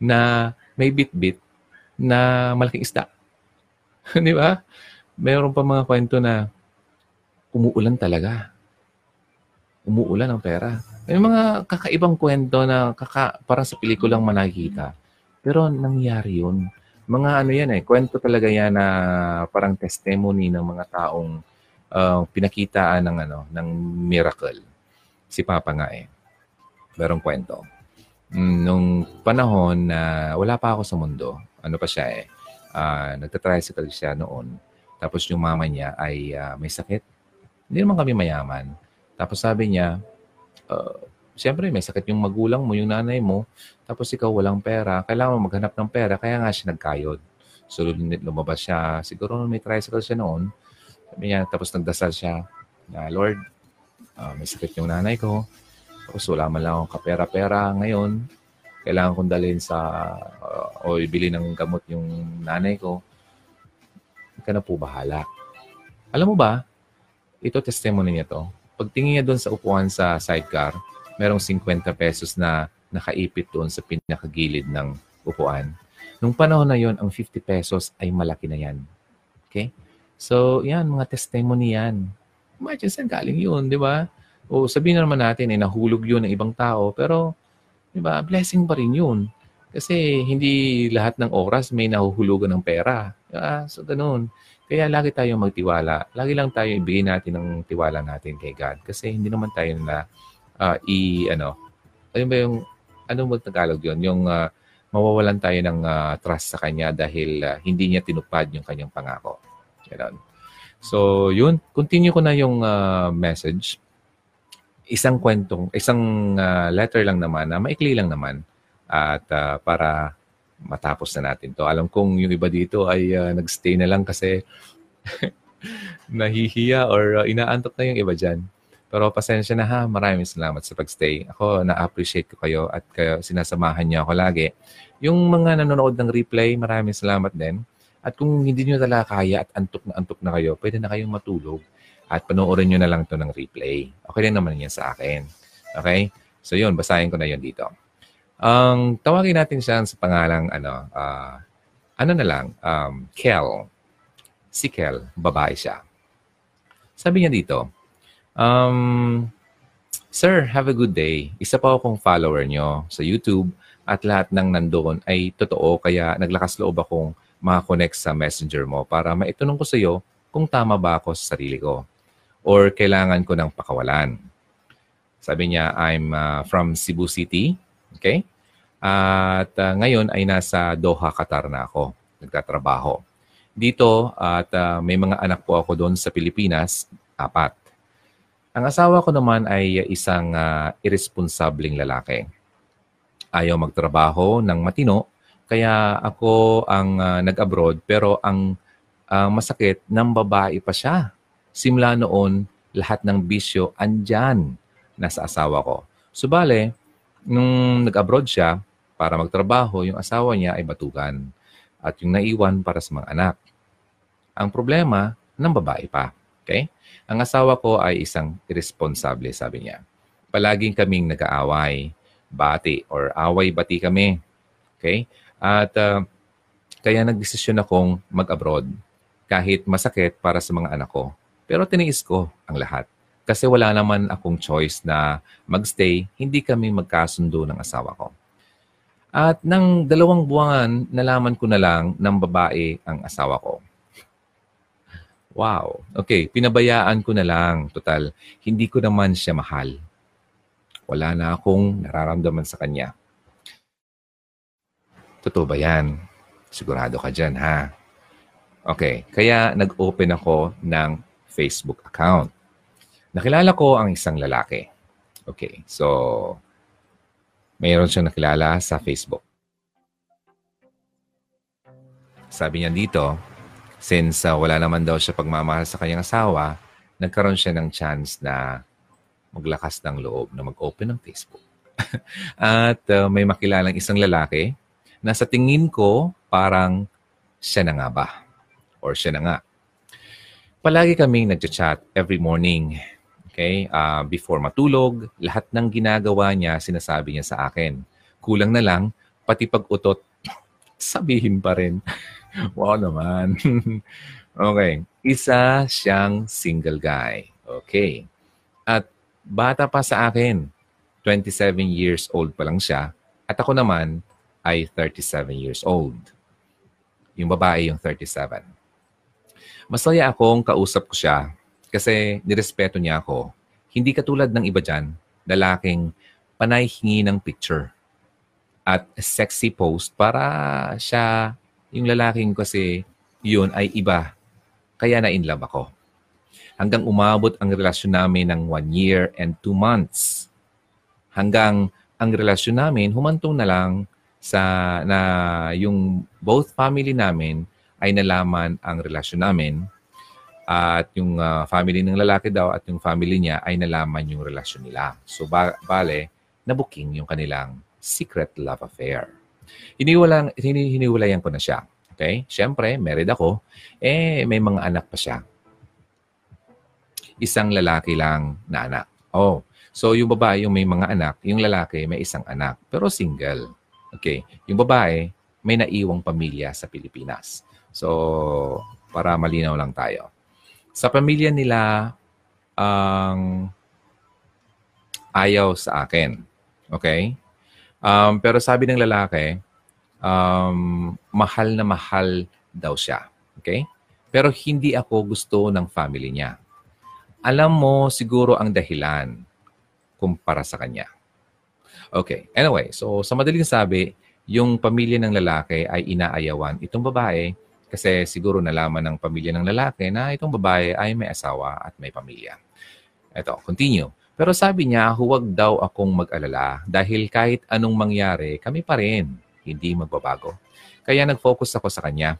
na may bit-bit na malaking isda. [LAUGHS] Di ba? Meron pa mga kwento na umuulan talaga. Umuulan ang pera. May mga kakaibang kwento na kaka, para sa pelikulang manakita. Pero nangyari yun. Mga ano yan eh, kwento talaga yan na parang testimony ng mga taong uh, pinakitaan ng ano, ng miracle. Si Papa nga eh. Merong kwento. Mm, nung panahon na wala pa ako sa mundo, ano pa siya eh, uh, nagtatricycle siya noon. Tapos yung mama niya ay uh, may sakit hindi naman kami mayaman. Tapos sabi niya, uh, siyempre may sakit yung magulang mo, yung nanay mo, tapos ikaw walang pera, kailangan maghanap ng pera, kaya nga siya nagkayod. So lumabas siya, siguro may tricycle siya noon, sabi niya, tapos nagdasal siya, na Lord, uh, may sakit yung nanay ko, tapos wala man lang akong kapera-pera ngayon, kailangan kong dalhin sa, uh, o ibili ng gamot yung nanay ko, ka na po bahala. Alam mo ba, ito testimony niya to. Pagtingin niya doon sa upuan sa sidecar, merong 50 pesos na nakaipit doon sa pinakagilid ng upuan. Nung panahon na yon, ang 50 pesos ay malaki na yan. Okay? So, yan, mga testimony yan. Imagine saan galing yun, di ba? O sabihin na naman natin, eh, nahulog yun ng ibang tao, pero, di ba, blessing pa rin yun. Kasi hindi lahat ng oras may nahuhulugan ng pera. Diba? So, ganun. Kaya lagi tayong magtiwala. Lagi lang tayo ibigay natin ng tiwala natin kay God. Kasi hindi naman tayo na uh, i, ano, ano ba yung, ano mo Tagalog yun? Yung uh, mawawalan tayo ng uh, trust sa Kanya dahil uh, hindi niya tinupad yung kanyang pangako. Ganun. So, yun. Continue ko na yung uh, message. Isang kwentong, isang uh, letter lang naman na maikli lang naman at uh, para matapos na natin to. Alam kong yung iba dito ay uh, nagstay na lang kasi [LAUGHS] nahihiya or uh, inaantok na yung iba dyan. Pero pasensya na ha, maraming salamat sa pagstay. Ako, na-appreciate ko kayo at kayo, sinasamahan niyo ako lagi. Yung mga nanonood ng replay, maraming salamat din. At kung hindi niyo talaga kaya at antok na antok na kayo, pwede na kayong matulog at panoorin nyo na lang to ng replay. Okay lang naman yan sa akin. Okay? So yun, basahin ko na yun dito. Ang um, tawagin natin siya sa pangalang ano, uh, ano na lang, um, Kel. Si Kel, babae siya. Sabi niya dito, um, Sir, have a good day. Isa pa akong follower nyo sa YouTube at lahat ng nandoon ay totoo kaya naglakas loob akong makakonect sa messenger mo para maitunong ko sa iyo kung tama ba ako sa sarili ko or kailangan ko ng pakawalan. Sabi niya, I'm uh, from Cebu City. Okay? At uh, ngayon ay nasa Doha, Qatar na ako. Nagtatrabaho. Dito at uh, may mga anak po ako doon sa Pilipinas, apat. Ang asawa ko naman ay isang uh, irresponsableng lalaki. Ayaw magtrabaho ng matino, kaya ako ang uh, nag-abroad pero ang uh, masakit ng babae pa siya simula noon, lahat ng bisyo andyan na sa asawa ko. Subale, nung nag-abroad siya para magtrabaho, yung asawa niya ay batugan at yung naiwan para sa mga anak. Ang problema, ng babae pa. Okay? Ang asawa ko ay isang irresponsable, sabi niya. Palaging kaming nag-aaway, bati, or away-bati kami. Okay? At uh, kaya nagdesisyon akong mag-abroad kahit masakit para sa mga anak ko. Pero tiniis ko ang lahat. Kasi wala naman akong choice na magstay, hindi kami magkasundo ng asawa ko. At nang dalawang buwan, nalaman ko na lang ng babae ang asawa ko. Wow. Okay, pinabayaan ko na lang. Total, hindi ko naman siya mahal. Wala na akong nararamdaman sa kanya. Totoo ba yan? Sigurado ka dyan, ha? Okay, kaya nag-open ako ng Facebook account. Nakilala ko ang isang lalaki. Okay, so mayroon siyang nakilala sa Facebook. Sabi niya dito, since uh, wala naman daw siya pagmamahal sa kanyang asawa, nagkaroon siya ng chance na maglakas ng loob na mag-open ng Facebook. [LAUGHS] At uh, may makilalang isang lalaki na sa tingin ko parang siya na nga ba? Or siya na nga. Palagi kaming nag-chat every morning. Okay? Uh, before matulog, lahat ng ginagawa niya, sinasabi niya sa akin. Kulang na lang, pati pag-utot, [CLEARS THROAT] sabihin pa rin. [LAUGHS] wow naman. [LAUGHS] okay. Isa siyang single guy. Okay. At bata pa sa akin. 27 years old pa lang siya. At ako naman ay 37 years old. Yung babae yung 37 masaya akong kausap ko siya kasi nirespeto niya ako. Hindi katulad ng iba dyan, lalaking panay hingi ng picture at sexy post para siya, yung lalaking kasi yun ay iba. Kaya na in love ako. Hanggang umabot ang relasyon namin ng one year and two months. Hanggang ang relasyon namin humantong na lang sa na yung both family namin ay nalaman ang relasyon namin at yung uh, family ng lalaki daw at yung family niya ay nalaman yung relasyon nila. So ba- bale, nabuking yung kanilang secret love affair. Hiniwalang, hini, hiniwalayan ko na siya. Okay? Siyempre, married ako. Eh, may mga anak pa siya. Isang lalaki lang na anak. Oh, so yung babae yung may mga anak, yung lalaki may isang anak, pero single. Okay? Yung babae may naiwang pamilya sa Pilipinas. So, para malinaw lang tayo. Sa pamilya nila, ang um, ayaw sa akin. Okay? Um, pero sabi ng lalaki, um, mahal na mahal daw siya. Okay? Pero hindi ako gusto ng family niya. Alam mo siguro ang dahilan kumpara sa kanya. Okay. Anyway, so sa madaling sabi, yung pamilya ng lalaki ay inaayawan itong babae kasi siguro nalaman ng pamilya ng lalaki na itong babae ay may asawa at may pamilya. Ito, continue. Pero sabi niya, huwag daw akong mag-alala dahil kahit anong mangyari, kami pa rin. hindi magbabago. Kaya nag-focus ako sa kanya.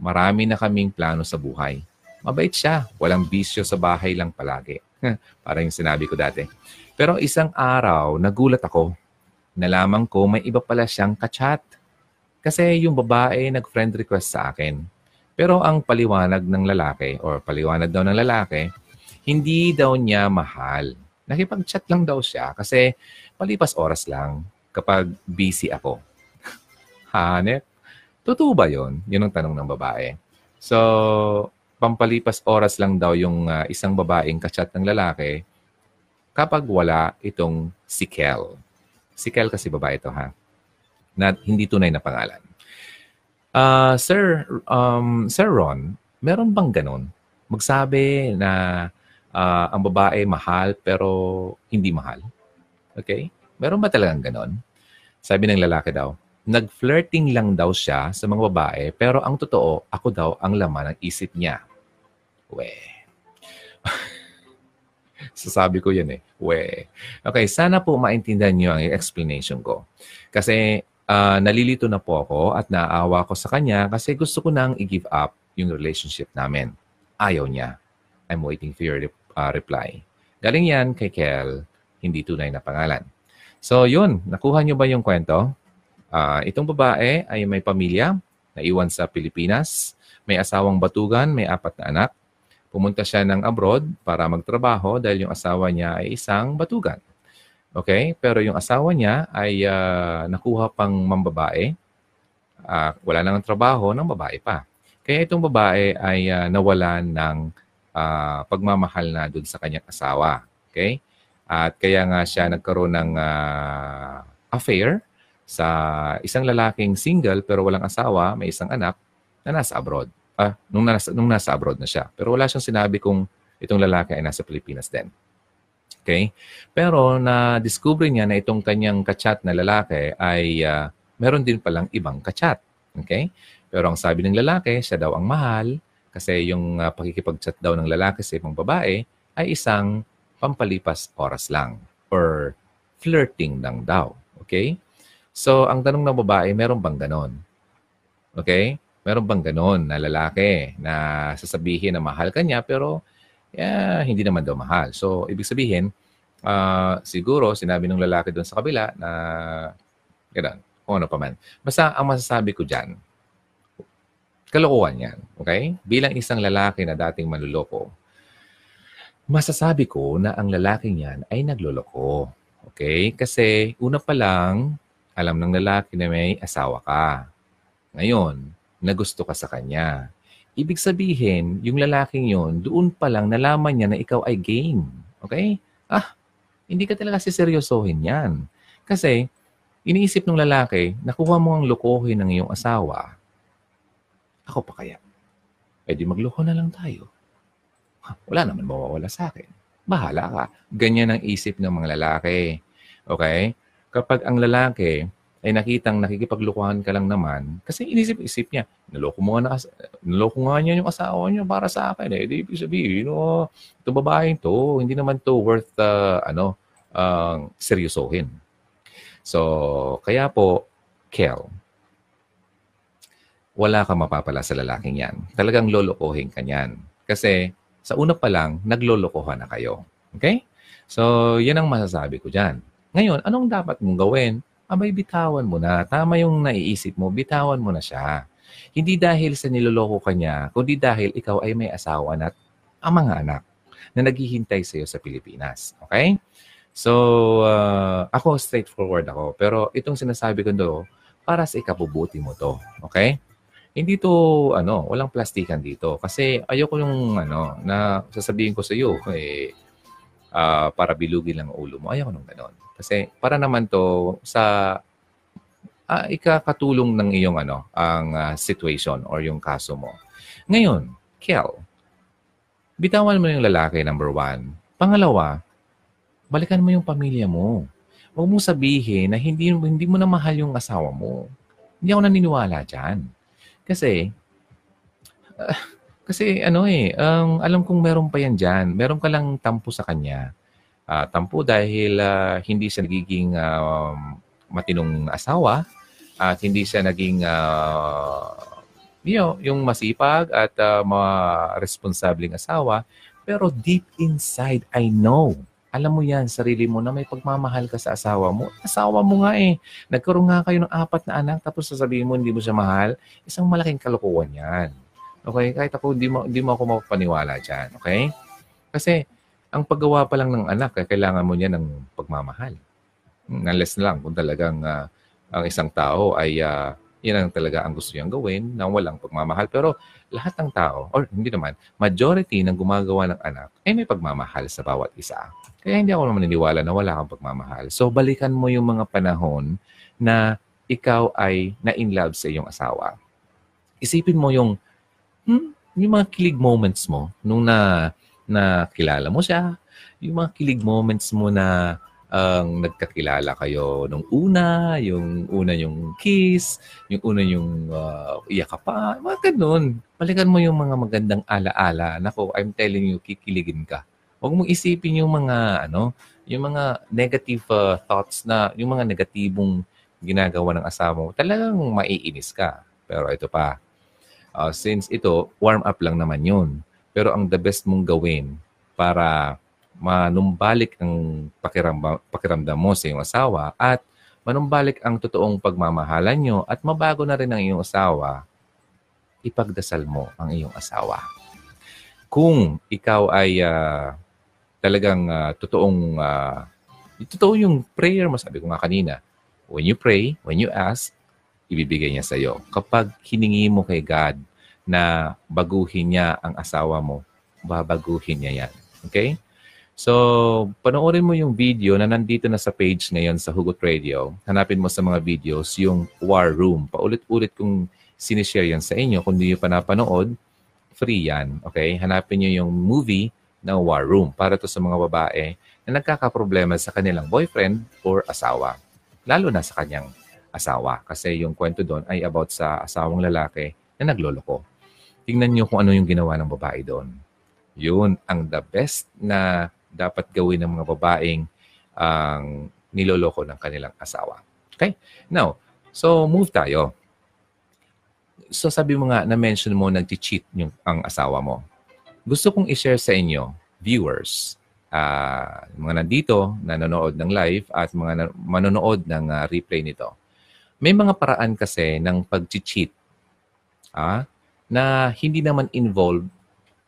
Marami na kaming plano sa buhay. Mabait siya. Walang bisyo sa bahay lang palagi. [LAUGHS] Para yung sinabi ko dati. Pero isang araw, nagulat ako. Nalaman ko may iba pala siyang kachat. Kasi yung babae nag-friend request sa akin. Pero ang paliwanag ng lalaki or paliwanag daw ng lalaki, hindi daw niya mahal. Nakipag-chat lang daw siya kasi palipas oras lang kapag busy ako. [LAUGHS] Hanep? Totoo ba yun? Yun ang tanong ng babae. So, pampalipas oras lang daw yung uh, isang babaeng kachat ng lalaki kapag wala itong si Kel. Si Kel kasi babae ito ha. Na hindi tunay na pangalan. Uh, Sir, um, Sir Ron, meron bang ganun? Magsabi na uh, ang babae mahal pero hindi mahal? Okay? Meron ba talagang ganon? Sabi ng lalaki daw, nag-flirting lang daw siya sa mga babae, pero ang totoo, ako daw ang laman ng isip niya. We. Sasabi ko yun eh. We. Okay, sana po maintindihan niyo ang explanation ko. Kasi uh, nalilito na po ako at naawa ko sa kanya kasi gusto ko nang i-give up yung relationship namin. Ayaw niya. I'm waiting for your uh, reply. Galing yan kay Kel, hindi tunay na pangalan. So yun, nakuha niyo ba yung kwento? Uh, itong babae ay may pamilya, naiwan sa Pilipinas, may asawang batugan, may apat na anak. Pumunta siya ng abroad para magtrabaho dahil yung asawa niya ay isang batugan. Okay? Pero yung asawa niya ay uh, nakuha pang mambabae. Uh, wala nang trabaho ng babae pa. Kaya itong babae ay uh, nawalan ng uh, pagmamahal na doon sa kanyang asawa. Okay? At kaya nga siya nagkaroon ng uh, affair sa isang lalaking single pero walang asawa, may isang anak na nasa abroad. Ah, nung nasa, nung nasa abroad na siya. Pero wala siyang sinabi kung itong lalaki ay nasa Pilipinas din. Okay? Pero na-discover niya na itong kanyang kachat na lalaki ay uh, meron din palang ibang kachat. Okay? Pero ang sabi ng lalaki, siya daw ang mahal kasi yung uh, pakikipag-chat daw ng lalaki sa ibang babae ay isang pampalipas oras lang or flirting lang daw. Okay? So, ang tanong ng babae, meron bang ganon? Okay? Meron bang ganon na lalaki na sasabihin na mahal ka niya pero yeah, hindi naman daw mahal. So, ibig sabihin, uh, siguro sinabi ng lalaki doon sa kabila na gano'n, kung ano pa man. Basta ang masasabi ko dyan, kalokohan yan. Okay? Bilang isang lalaki na dating manluloko, masasabi ko na ang lalaking yan ay nagloloko. Okay? Kasi una pa lang, alam ng lalaki na may asawa ka. Ngayon, nagusto ka sa kanya. Ibig sabihin, yung lalaking yon doon pa lang nalaman niya na ikaw ay game. Okay? Ah, hindi ka talaga siseryosohin yan. Kasi, iniisip ng lalaki, nakuha mo ang lokohin ng iyong asawa. Ako pa kaya? Eh di magloko na lang tayo. Ha, wala naman mawawala sa akin. Bahala ka. Ganyan ang isip ng mga lalaki. Okay? kapag ang lalaki ay nakitang nakikipaglukuhan ka lang naman, kasi inisip-isip niya, naloko mo nga, na, naloko nga niya yung asawa niya para sa akin. Eh, di ibig sabihin, no, ito babaeng to, hindi naman to worth, uh, ano, uh, seryosohin. So, kaya po, Kel, wala kang mapapala sa lalaking yan. Talagang lolokohin ka niyan. Kasi sa una pa lang, naglolokohan na kayo. Okay? So, yan ang masasabi ko dyan. Ngayon, anong dapat mong gawin? Abay, bitawan mo na. Tama yung naiisip mo, bitawan mo na siya. Hindi dahil sa niloloko ka niya, kundi dahil ikaw ay may asawa at ang mga anak na naghihintay sa iyo sa Pilipinas. Okay? So, uh, ako straightforward ako. Pero itong sinasabi ko do, para sa ikabubuti mo to. Okay? Hindi to, ano, walang plastikan dito. Kasi ayoko yung, ano, na sasabihin ko sa iyo, eh, uh, para bilugin lang ang ulo mo. Ayoko nung ganon. Kasi para naman to sa uh, ikakatulong ng iyong ano, ang uh, situation or yung kaso mo. Ngayon, Kel, bitawan mo yung lalaki, number one. Pangalawa, balikan mo yung pamilya mo. Huwag mo sabihin na hindi, hindi mo na mahal yung asawa mo. Hindi ako naniniwala dyan. Kasi, uh, kasi ano eh, um, alam kong meron pa yan dyan. Meron ka lang tampo sa kanya uh, tampo dahil uh, hindi siya nagiging uh, matinong asawa at hindi siya naging uh, you know, yung masipag at uh, mga responsabling asawa, pero deep inside, I know. Alam mo yan, sarili mo na may pagmamahal ka sa asawa mo. Asawa mo nga eh. Nagkaroon nga kayo ng apat na anak tapos sasabihin mo hindi mo siya mahal. Isang malaking kalokohan yan. Okay? Kahit ako, hindi mo, hindi mo ako mapapaniwala dyan. Okay? Kasi, ang paggawa pa lang ng anak, eh, kailangan mo niya ng pagmamahal. Unless na lang kung talagang uh, ang isang tao ay uh, yan ang talaga ang gusto niyang gawin na walang pagmamahal. Pero lahat ng tao, or hindi naman, majority ng gumagawa ng anak ay may pagmamahal sa bawat isa. Kaya hindi ako naman naniniwala na wala kang pagmamahal. So balikan mo yung mga panahon na ikaw ay na-in love sa iyong asawa. Isipin mo yung, hmm, yung mga kilig moments mo nung na, na kilala mo siya, yung mga kilig moments mo na ang nagkakilala kayo nung una, yung una yung kiss, yung una yung uh, iyak ka pa, mga ganun. Balikan mo yung mga magandang alaala. Nako, I'm telling you, kikiligin ka. Huwag mong isipin yung mga, ano, yung mga negative uh, thoughts na, yung mga negatibong ginagawa ng asawa mo, talagang maiinis ka. Pero ito pa, uh, since ito, warm up lang naman yun. Pero ang the best mong gawin para manumbalik ang pakiramdam, pakiramdam mo sa iyong asawa at manumbalik ang totoong pagmamahalan nyo at mabago na rin ang iyong asawa, ipagdasal mo ang iyong asawa. Kung ikaw ay uh, talagang uh, totoong, uh, totoo yung prayer mo, sabi ko nga kanina, when you pray, when you ask, ibibigay niya sa iyo. Kapag hiningi mo kay God na baguhin niya ang asawa mo, babaguhin niya yan. Okay? So, panoorin mo yung video na nandito na sa page ngayon sa Hugot Radio. Hanapin mo sa mga videos yung War Room. Paulit-ulit kung sinishare yan sa inyo. Kung hindi nyo pa free yan. Okay? Hanapin nyo yung movie na War Room para to sa mga babae na nagkakaproblema sa kanilang boyfriend or asawa. Lalo na sa kanyang asawa. Kasi yung kwento doon ay about sa asawang lalaki na nagloloko. Tingnan nyo kung ano yung ginawa ng babae doon. Yun ang the best na dapat gawin ng mga babaeng ang niloloko ng kanilang asawa. Okay? Now, so move tayo. So sabi mo nga, na-mention mo, nag-cheat yung, ang asawa mo. Gusto kong i-share sa inyo, viewers, uh, mga nandito, nanonood ng live at mga na- manonood ng uh, replay nito. May mga paraan kasi ng pag-cheat ah, na hindi naman involved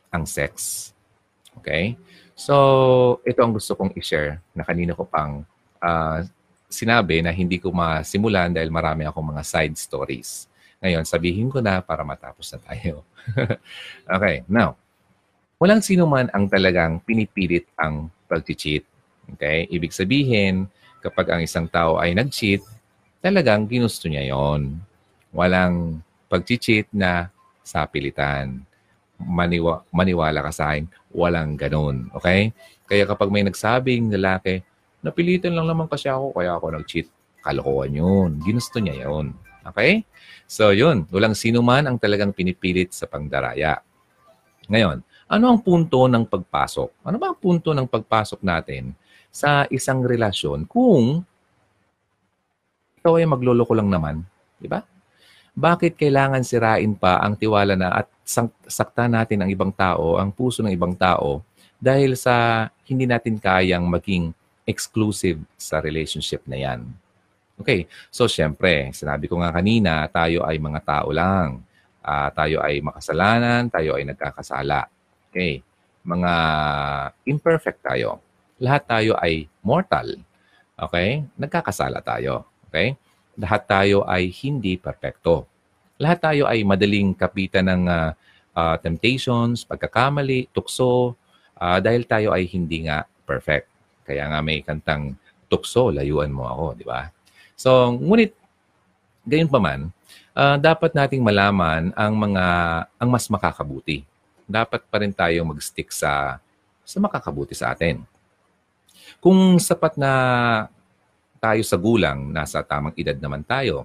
ang sex. Okay? So, ito ang gusto kong i-share na kanina ko pang uh, sinabi na hindi ko masimulan dahil marami akong mga side stories. Ngayon, sabihin ko na para matapos na tayo. [LAUGHS] okay, now, walang sino man ang talagang pinipilit ang pag-cheat. Okay? Ibig sabihin, kapag ang isang tao ay nag-cheat, talagang ginusto niya yon. Walang pag-cheat na sa pilitan maniwa, maniwala ka sa akin, walang ganun. Okay? Kaya kapag may nagsabing lalaki, napilitan lang naman kasi ako, kaya ako nag-cheat. Kalokohan yun. Ginusto niya yun. Okay? So yun, walang sino man ang talagang pinipilit sa pangdaraya. Ngayon, ano ang punto ng pagpasok? Ano ba ang punto ng pagpasok natin sa isang relasyon kung ikaw ay magloloko lang naman? Di ba? Bakit kailangan sirain pa ang tiwala na at sakta natin ang ibang tao, ang puso ng ibang tao dahil sa hindi natin kayang maging exclusive sa relationship na yan? Okay, so syempre, sinabi ko nga kanina, tayo ay mga tao lang. Uh, tayo ay makasalanan, tayo ay nagkakasala. Okay, mga imperfect tayo. Lahat tayo ay mortal. Okay, nagkakasala tayo. Okay, lahat tayo ay hindi perpekto. Lahat tayo ay madaling kapitan ng uh, uh, temptations, pagkakamali, tukso, uh, dahil tayo ay hindi nga perfect. Kaya nga may kantang tukso, layuan mo ako, di ba? So, ngunit, gayon pa man, uh, dapat nating malaman ang mga, ang mas makakabuti. Dapat pa rin tayo mag-stick sa, sa makakabuti sa atin. Kung sapat na tayo sa gulang, nasa tamang edad naman tayo,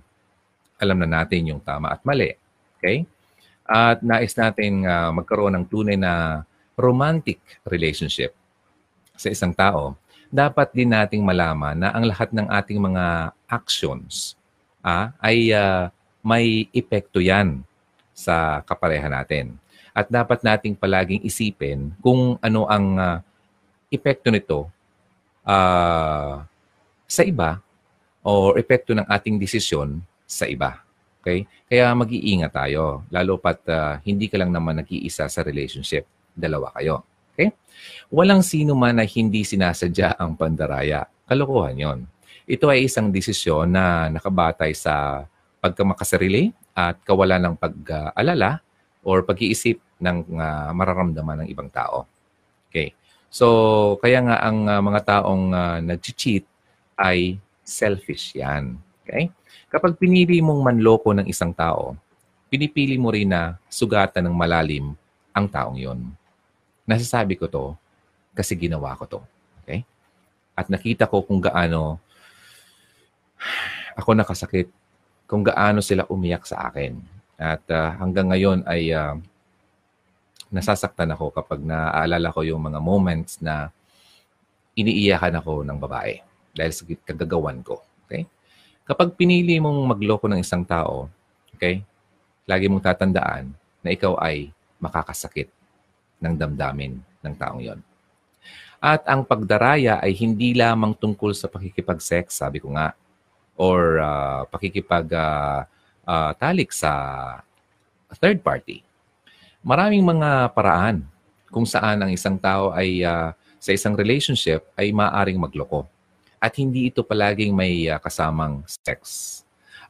alam na natin yung tama at mali. Okay? At nais natin uh, magkaroon ng tunay na romantic relationship sa isang tao, dapat din nating malaman na ang lahat ng ating mga actions ah, ay uh, may epekto yan sa kapareha natin. At dapat nating palaging isipin kung ano ang uh, epekto nito uh, sa iba o epekto ng ating desisyon sa iba. Okay? Kaya mag-iingat tayo, lalo pat uh, hindi ka lang naman nag-iisa sa relationship. Dalawa kayo. Okay? Walang sino man na hindi sinasadya [LAUGHS] ang pandaraya. Kalokohan yon. Ito ay isang desisyon na nakabatay sa pagkamakasarili at kawalan ng pag-alala or pag-iisip ng uh, mararamdaman ng ibang tao. Okay. So, kaya nga ang uh, mga taong uh, nag-cheat ay selfish yan. Okay? Kapag pinili mong manloko ng isang tao, pinipili mo rin na sugatan ng malalim ang taong yon. Nasasabi ko to kasi ginawa ko to. Okay? At nakita ko kung gaano [SIGHS] ako nakasakit, kung gaano sila umiyak sa akin. At uh, hanggang ngayon ay uh, nasasaktan ako kapag naaalala ko yung mga moments na iniiyakan ako ng babae dahil sa kagagawan ko. Okay? Kapag pinili mong magloko ng isang tao, okay, lagi mong tatandaan na ikaw ay makakasakit ng damdamin ng taong yon. At ang pagdaraya ay hindi lamang tungkol sa pakikipag-sex, sabi ko nga, or uh, pakikipag-talik uh, uh, sa third party maraming mga paraan kung saan ang isang tao ay uh, sa isang relationship ay maaring magloko. At hindi ito palaging may uh, kasamang sex.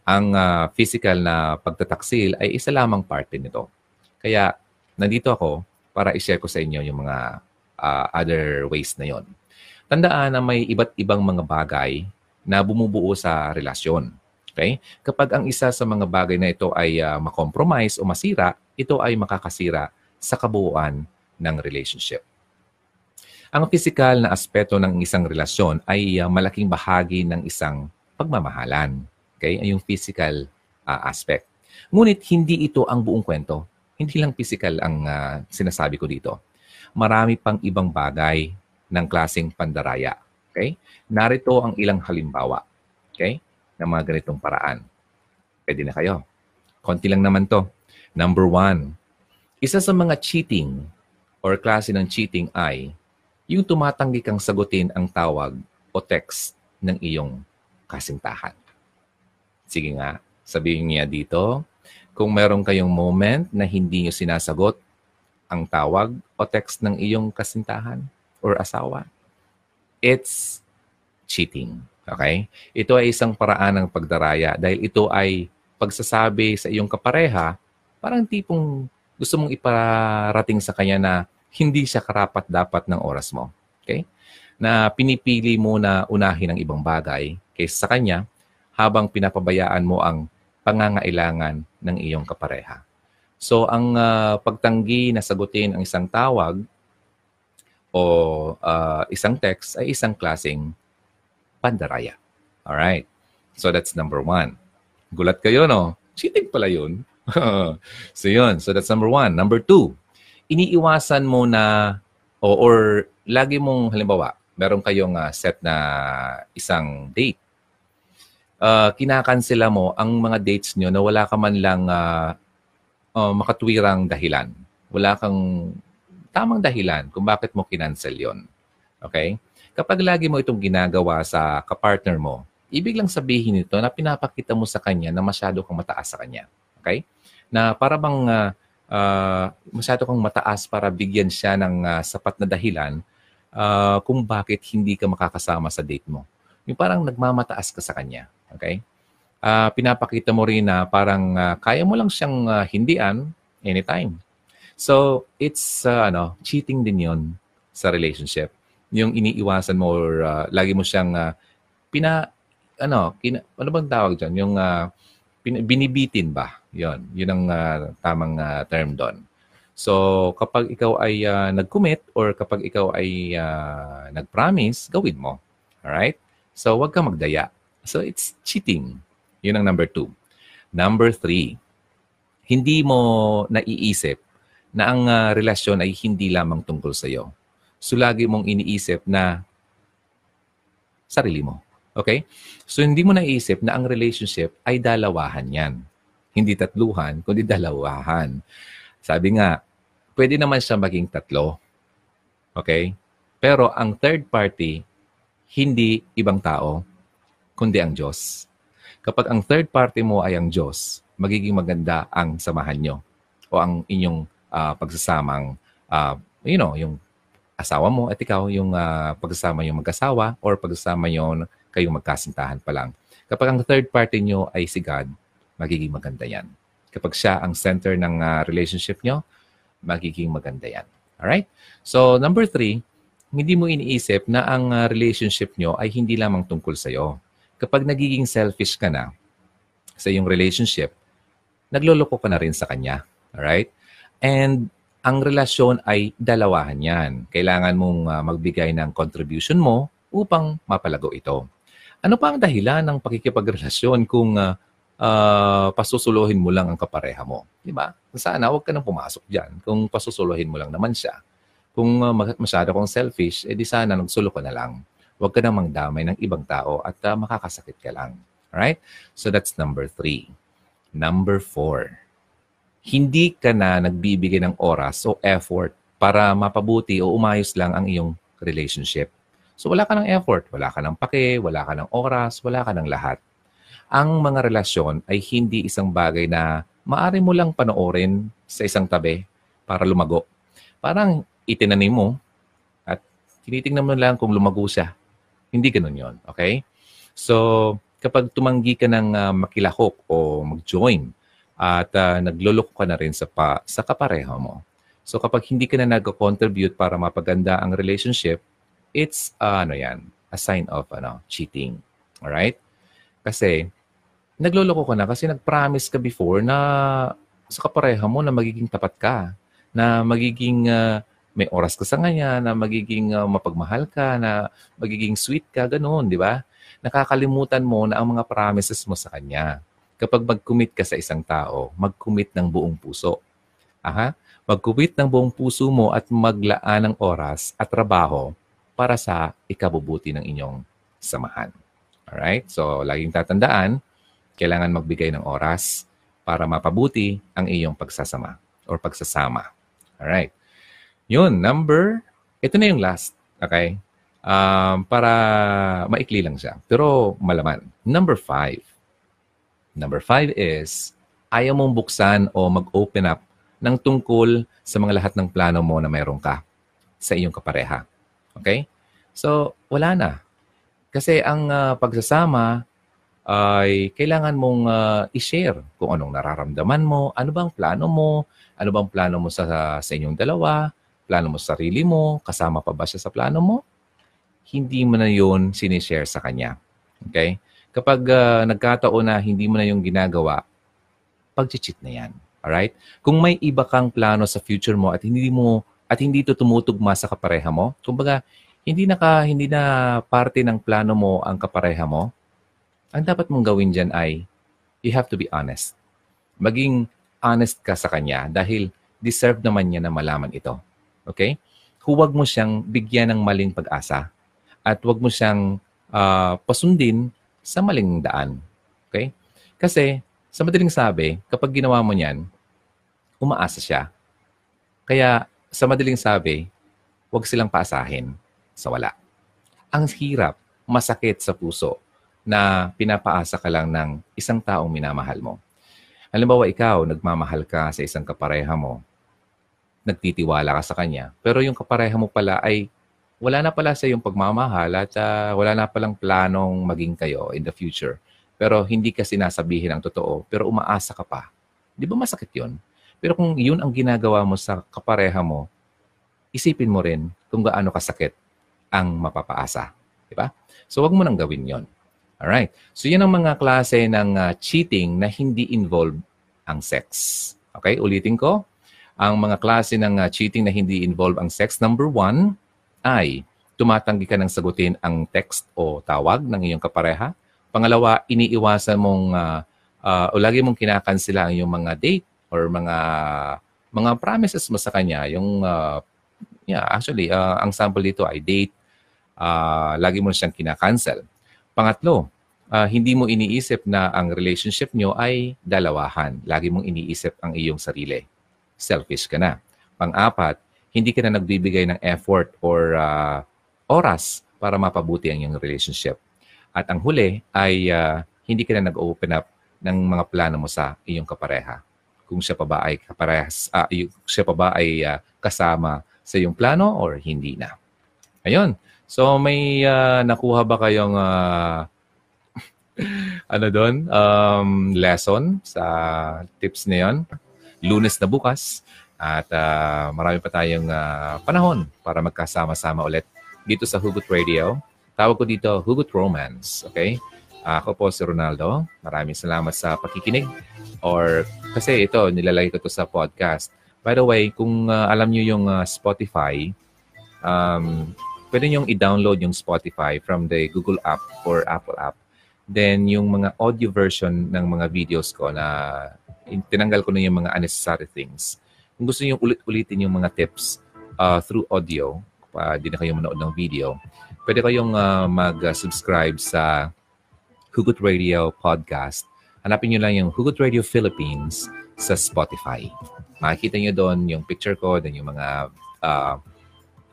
Ang uh, physical na pagtataksil ay isa lamang parte nito. Kaya nandito ako para i-share ko sa inyo yung mga uh, other ways na yon. Tandaan na may iba't ibang mga bagay na bumubuo sa relasyon. Okay? Kapag ang isa sa mga bagay na ito ay uh, makompromise o masira, ito ay makakasira sa kabuuan ng relationship. Ang physical na aspeto ng isang relasyon ay uh, malaking bahagi ng isang pagmamahalan. Okay? Ay yung physical uh, aspect. Ngunit hindi ito ang buong kwento. Hindi lang physical ang uh, sinasabi ko dito. Marami pang ibang bagay ng klaseng pandaraya. Okay? Narito ang ilang halimbawa. Okay? ng mga ganitong paraan. Pwede na kayo. Konti lang naman to. Number one, isa sa mga cheating or klase ng cheating ay yung tumatanggi kang sagutin ang tawag o text ng iyong kasintahan. Sige nga, sabihin niya dito, kung meron kayong moment na hindi niyo sinasagot ang tawag o text ng iyong kasintahan or asawa, it's cheating. Okay? Ito ay isang paraan ng pagdaraya dahil ito ay pagsasabi sa iyong kapareha, parang tipong gusto mong iparating sa kanya na hindi siya karapat-dapat ng oras mo. Okay? Na pinipili mo na unahin ang ibang bagay kaysa sa kanya habang pinapabayaan mo ang pangangailangan ng iyong kapareha. So, ang uh, pagtanggi na sagutin ang isang tawag o uh, isang text ay isang klasing pandaraya. Alright. So that's number one. Gulat kayo, no? Cheating pala yun. [LAUGHS] so yun. So that's number one. Number two, iniiwasan mo na o, or lagi mong halimbawa, meron kayong uh, set na isang date. Uh, kinakansela mo ang mga dates nyo na wala ka man lang uh, uh, makatwirang dahilan. Wala kang tamang dahilan kung bakit mo kinancel yon. Okay? Kapag lagi mo itong ginagawa sa kapartner mo, ibig lang sabihin nito na pinapakita mo sa kanya na masyado kang mataas sa kanya. Okay? Na para bang uh, uh, masyado kang mataas para bigyan siya ng uh, sapat na dahilan uh, kung bakit hindi ka makakasama sa date mo. Yung parang nagmamataas ka sa kanya. Okay? Uh, pinapakita mo rin na parang uh, kaya mo lang siyang uh, hindian anytime. So, it's uh, ano, cheating din 'yon sa relationship yung iniiwasan mo or uh, lagi mo siyang uh, pina ano, kina, ano bang tawag diyan? Yung uh, pin, binibitin ba? 'Yon. 'Yun ang uh, tamang uh, term doon. So, kapag ikaw ay uh, nag-commit or kapag ikaw ay uh, nag-promise, gawin mo. All right? So, wag kang magdaya. So, it's cheating. 'Yun ang number two. Number three, hindi mo naiisip na ang uh, relasyon ay hindi lamang tungkol sa iyo So lagi mong iniisip na sarili mo. Okay? So hindi mo naisip na ang relationship ay dalawahan yan. Hindi tatluhan, kundi dalawahan. Sabi nga, pwede naman siya maging tatlo. Okay? Pero ang third party, hindi ibang tao, kundi ang Diyos. Kapag ang third party mo ay ang Diyos, magiging maganda ang samahan nyo o ang inyong uh, pagsasamang, uh, you know, yung asawa mo at ikaw, yung uh, pagsasama yung mag-asawa or pagsasama yung kayong magkasintahan pa lang. Kapag ang third party nyo ay si God, magiging maganda yan. Kapag siya ang center ng uh, relationship nyo, magiging maganda yan. Alright? So, number three, hindi mo iniisip na ang uh, relationship nyo ay hindi lamang tungkol sa'yo. Kapag nagiging selfish ka na sa iyong relationship, nagloloko ka na rin sa kanya. Alright? And ang relasyon ay dalawahan yan. Kailangan mong uh, magbigay ng contribution mo upang mapalago ito. Ano pa ang dahilan ng pakikipagrelasyon kung uh, uh, pasusuluhin mo lang ang kapareha mo? Di ba? Sana huwag ka nang pumasok dyan kung pasusuluhin mo lang naman siya. Kung uh, masyado kang selfish, edi sana nagsulo ka na lang. Huwag ka namang damay ng ibang tao at uh, makakasakit ka lang. Alright? So that's number three. Number four. Hindi ka na nagbibigay ng oras o effort para mapabuti o umayos lang ang iyong relationship. So wala ka ng effort, wala ka ng pake, wala ka ng oras, wala ka ng lahat. Ang mga relasyon ay hindi isang bagay na maari mo lang panoorin sa isang tabi para lumago. Parang itinanim mo at tinitingnan mo lang kung lumago siya. Hindi ganun yon okay? So, kapag tumanggi ka ng uh, makilahok o mag-join at uh, nagluloko ka na rin sa, pa, sa kapareha mo. So kapag hindi ka na nag-contribute para mapaganda ang relationship, it's uh, ano yan, a sign of ano, cheating. All right? Kasi nagloloko ka na kasi nag-promise ka before na sa kapareha mo na magiging tapat ka, na magiging uh, may oras ka sa kanya, na magiging uh, mapagmahal ka, na magiging sweet ka, ganoon, di ba? Nakakalimutan mo na ang mga promises mo sa kanya. Kapag mag-commit ka sa isang tao, mag-commit ng buong puso. Aha? Mag-commit ng buong puso mo at maglaan ng oras at trabaho para sa ikabubuti ng inyong samahan. Alright? So, laging tatandaan, kailangan magbigay ng oras para mapabuti ang iyong pagsasama or pagsasama. Alright. Yun, number, ito na yung last. Okay? Um, para maikli lang siya. Pero malaman. Number five. Number five is, ayaw mong buksan o mag-open up ng tungkol sa mga lahat ng plano mo na mayroon ka sa iyong kapareha. Okay? So, wala na. Kasi ang uh, pagsasama ay kailangan mong uh, i-share kung anong nararamdaman mo, ano bang plano mo, ano bang plano mo sa, sa inyong dalawa, plano mo sa sarili mo, kasama pa ba siya sa plano mo? Hindi mo na yun sinishare sa kanya. Okay? Kapag uh, nagkataon na hindi mo na yung ginagawa, pag-cheat na yan. Alright? Kung may iba kang plano sa future mo at hindi mo at hindi ito tumutugma sa kapareha mo, kumbaga hindi na ka, hindi na parte ng plano mo ang kapareha mo, ang dapat mong gawin dyan ay you have to be honest. Maging honest ka sa kanya dahil deserve naman niya na malaman ito. Okay? Huwag mo siyang bigyan ng maling pag-asa at huwag mo siyang uh, pasundin sa maling daan. Okay? Kasi, sa madaling sabi, kapag ginawa mo niyan, umaasa siya. Kaya, sa madaling sabi, huwag silang paasahin sa wala. Ang hirap, masakit sa puso na pinapaasa ka lang ng isang taong minamahal mo. Halimbawa, ikaw, nagmamahal ka sa isang kapareha mo, nagtitiwala ka sa kanya, pero yung kapareha mo pala ay wala na pala sa iyong pagmamahal at uh, wala na palang planong maging kayo in the future. Pero hindi ka sinasabihin ang totoo, pero umaasa ka pa. Di ba masakit yon? Pero kung yun ang ginagawa mo sa kapareha mo, isipin mo rin kung gaano kasakit ang mapapaasa. Di ba? So, wag mo nang gawin yon. Alright. So, yan ang mga klase ng uh, cheating na hindi involve ang sex. Okay, ulitin ko. Ang mga klase ng uh, cheating na hindi involve ang sex. Number one ay tumatanggi ka ng sagutin ang text o tawag ng iyong kapareha. Pangalawa, iniiwasan mong uh, uh, o lagi mong kinakansela ang iyong mga date or mga mga promises mo sa kanya. Yung, uh, yeah, actually, uh, ang sample dito ay date, uh, lagi mo siyang kinakancel. Pangatlo, uh, hindi mo iniisip na ang relationship nyo ay dalawahan. Lagi mong iniisip ang iyong sarili. Selfish ka na. Pang-apat, hindi ka na nagbibigay ng effort or uh, oras para mapabuti ang iyong relationship. At ang huli ay uh, hindi ka na nag-open up ng mga plano mo sa iyong kapareha. Kung siya pa ba ay kaparehas, uh, siya pa ba ay uh, kasama sa iyong plano or hindi na. Ayun. So may uh, nakuha ba kayong uh, [LAUGHS] ano doon, um, lesson sa tips na yon? Lunes na bukas at uh, marami pa tayong uh, panahon para magkasama-sama ulit dito sa Hugot Radio. Tawag ko dito Hugot Romance, okay? Ako po si Ronaldo. Maraming salamat sa pakikinig. Or kasi ito, nilalagay ko to sa podcast. By the way, kung uh, alam niyo yung uh, Spotify, um, pwede nyo i-download yung Spotify from the Google app or Apple app. Then, yung mga audio version ng mga videos ko na tinanggal ko na yung mga unnecessary things. Kung gusto niyo ulit-ulitin yung mga tips uh, through audio, pa di na kayo manood ng video, pwede kayong uh, mag-subscribe sa Hugot Radio Podcast. Hanapin nyo lang yung Hugot Radio Philippines sa Spotify. Makikita nyo doon yung picture ko, then yung mga uh,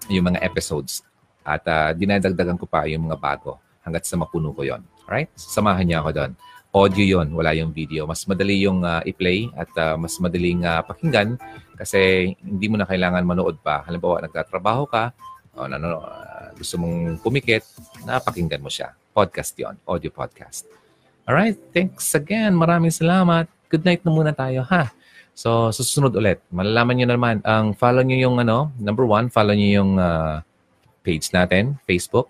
yung mga episodes at uh, dinadagdagan ko pa yung mga bago hanggat sa mapuno ko yon. Alright? Samahan niya ako doon. Audio yon, wala yung video. Mas madali yung uh, i-play at uh, mas madaling uh, pakinggan kasi hindi mo na kailangan manood pa. Halimbawa, nagtatrabaho ka, o ano, uh, gusto mong pumikit, napakinggan mo siya. Podcast yon, audio podcast. Alright, thanks again. Maraming salamat. Good night na muna tayo, ha? So, susunod ulit. Malalaman nyo naman, ang follow nyo yung ano, number one, follow nyo yung uh, page natin, Facebook.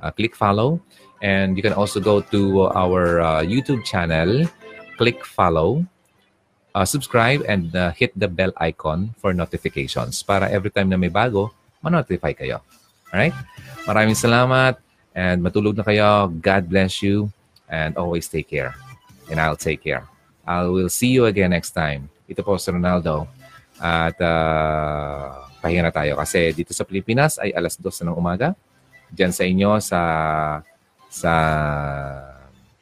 Uh, click follow. And you can also go to our uh, YouTube channel. Click follow. Uh, subscribe and uh, hit the bell icon for notifications para every time na may bago, ma-notify kayo. Alright? Maraming salamat and matulog na kayo. God bless you and always take care. And I'll take care. I will see you again next time. Ito po si Ronaldo. At uh, pahinga na tayo kasi dito sa Pilipinas ay alas 2 ng umaga. Diyan sa inyo sa sa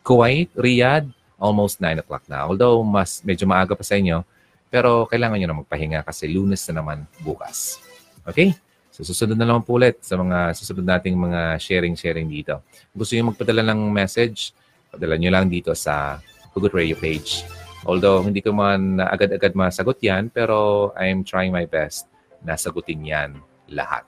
Kuwait, Riyadh, almost 9 o'clock na. Although mas medyo maaga pa sa inyo, pero kailangan nyo na magpahinga kasi lunes na naman bukas. Okay? So susunod na naman po ulit sa mga susunod nating mga sharing-sharing dito. Gusto nyo magpadala ng message, padala nyo lang dito sa Hugot Radio page. Although hindi ko man agad-agad masagot yan, pero I'm trying my best nasagutin yan lahat.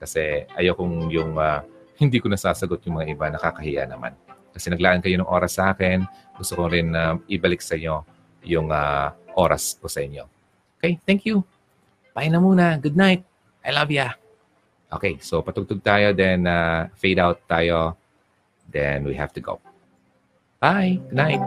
Kasi ayokong yung uh, hindi ko nasasagot yung mga iba, nakakahiya naman. Kasi naglaan kayo ng oras sa akin, gusto ko rin uh, ibalik sa inyo yung uh, oras ko sa inyo. Okay, thank you. Bye na muna. Good night. I love ya. Okay, so patugtog tayo, then uh, fade out tayo. Then we have to go. Bye. Good night.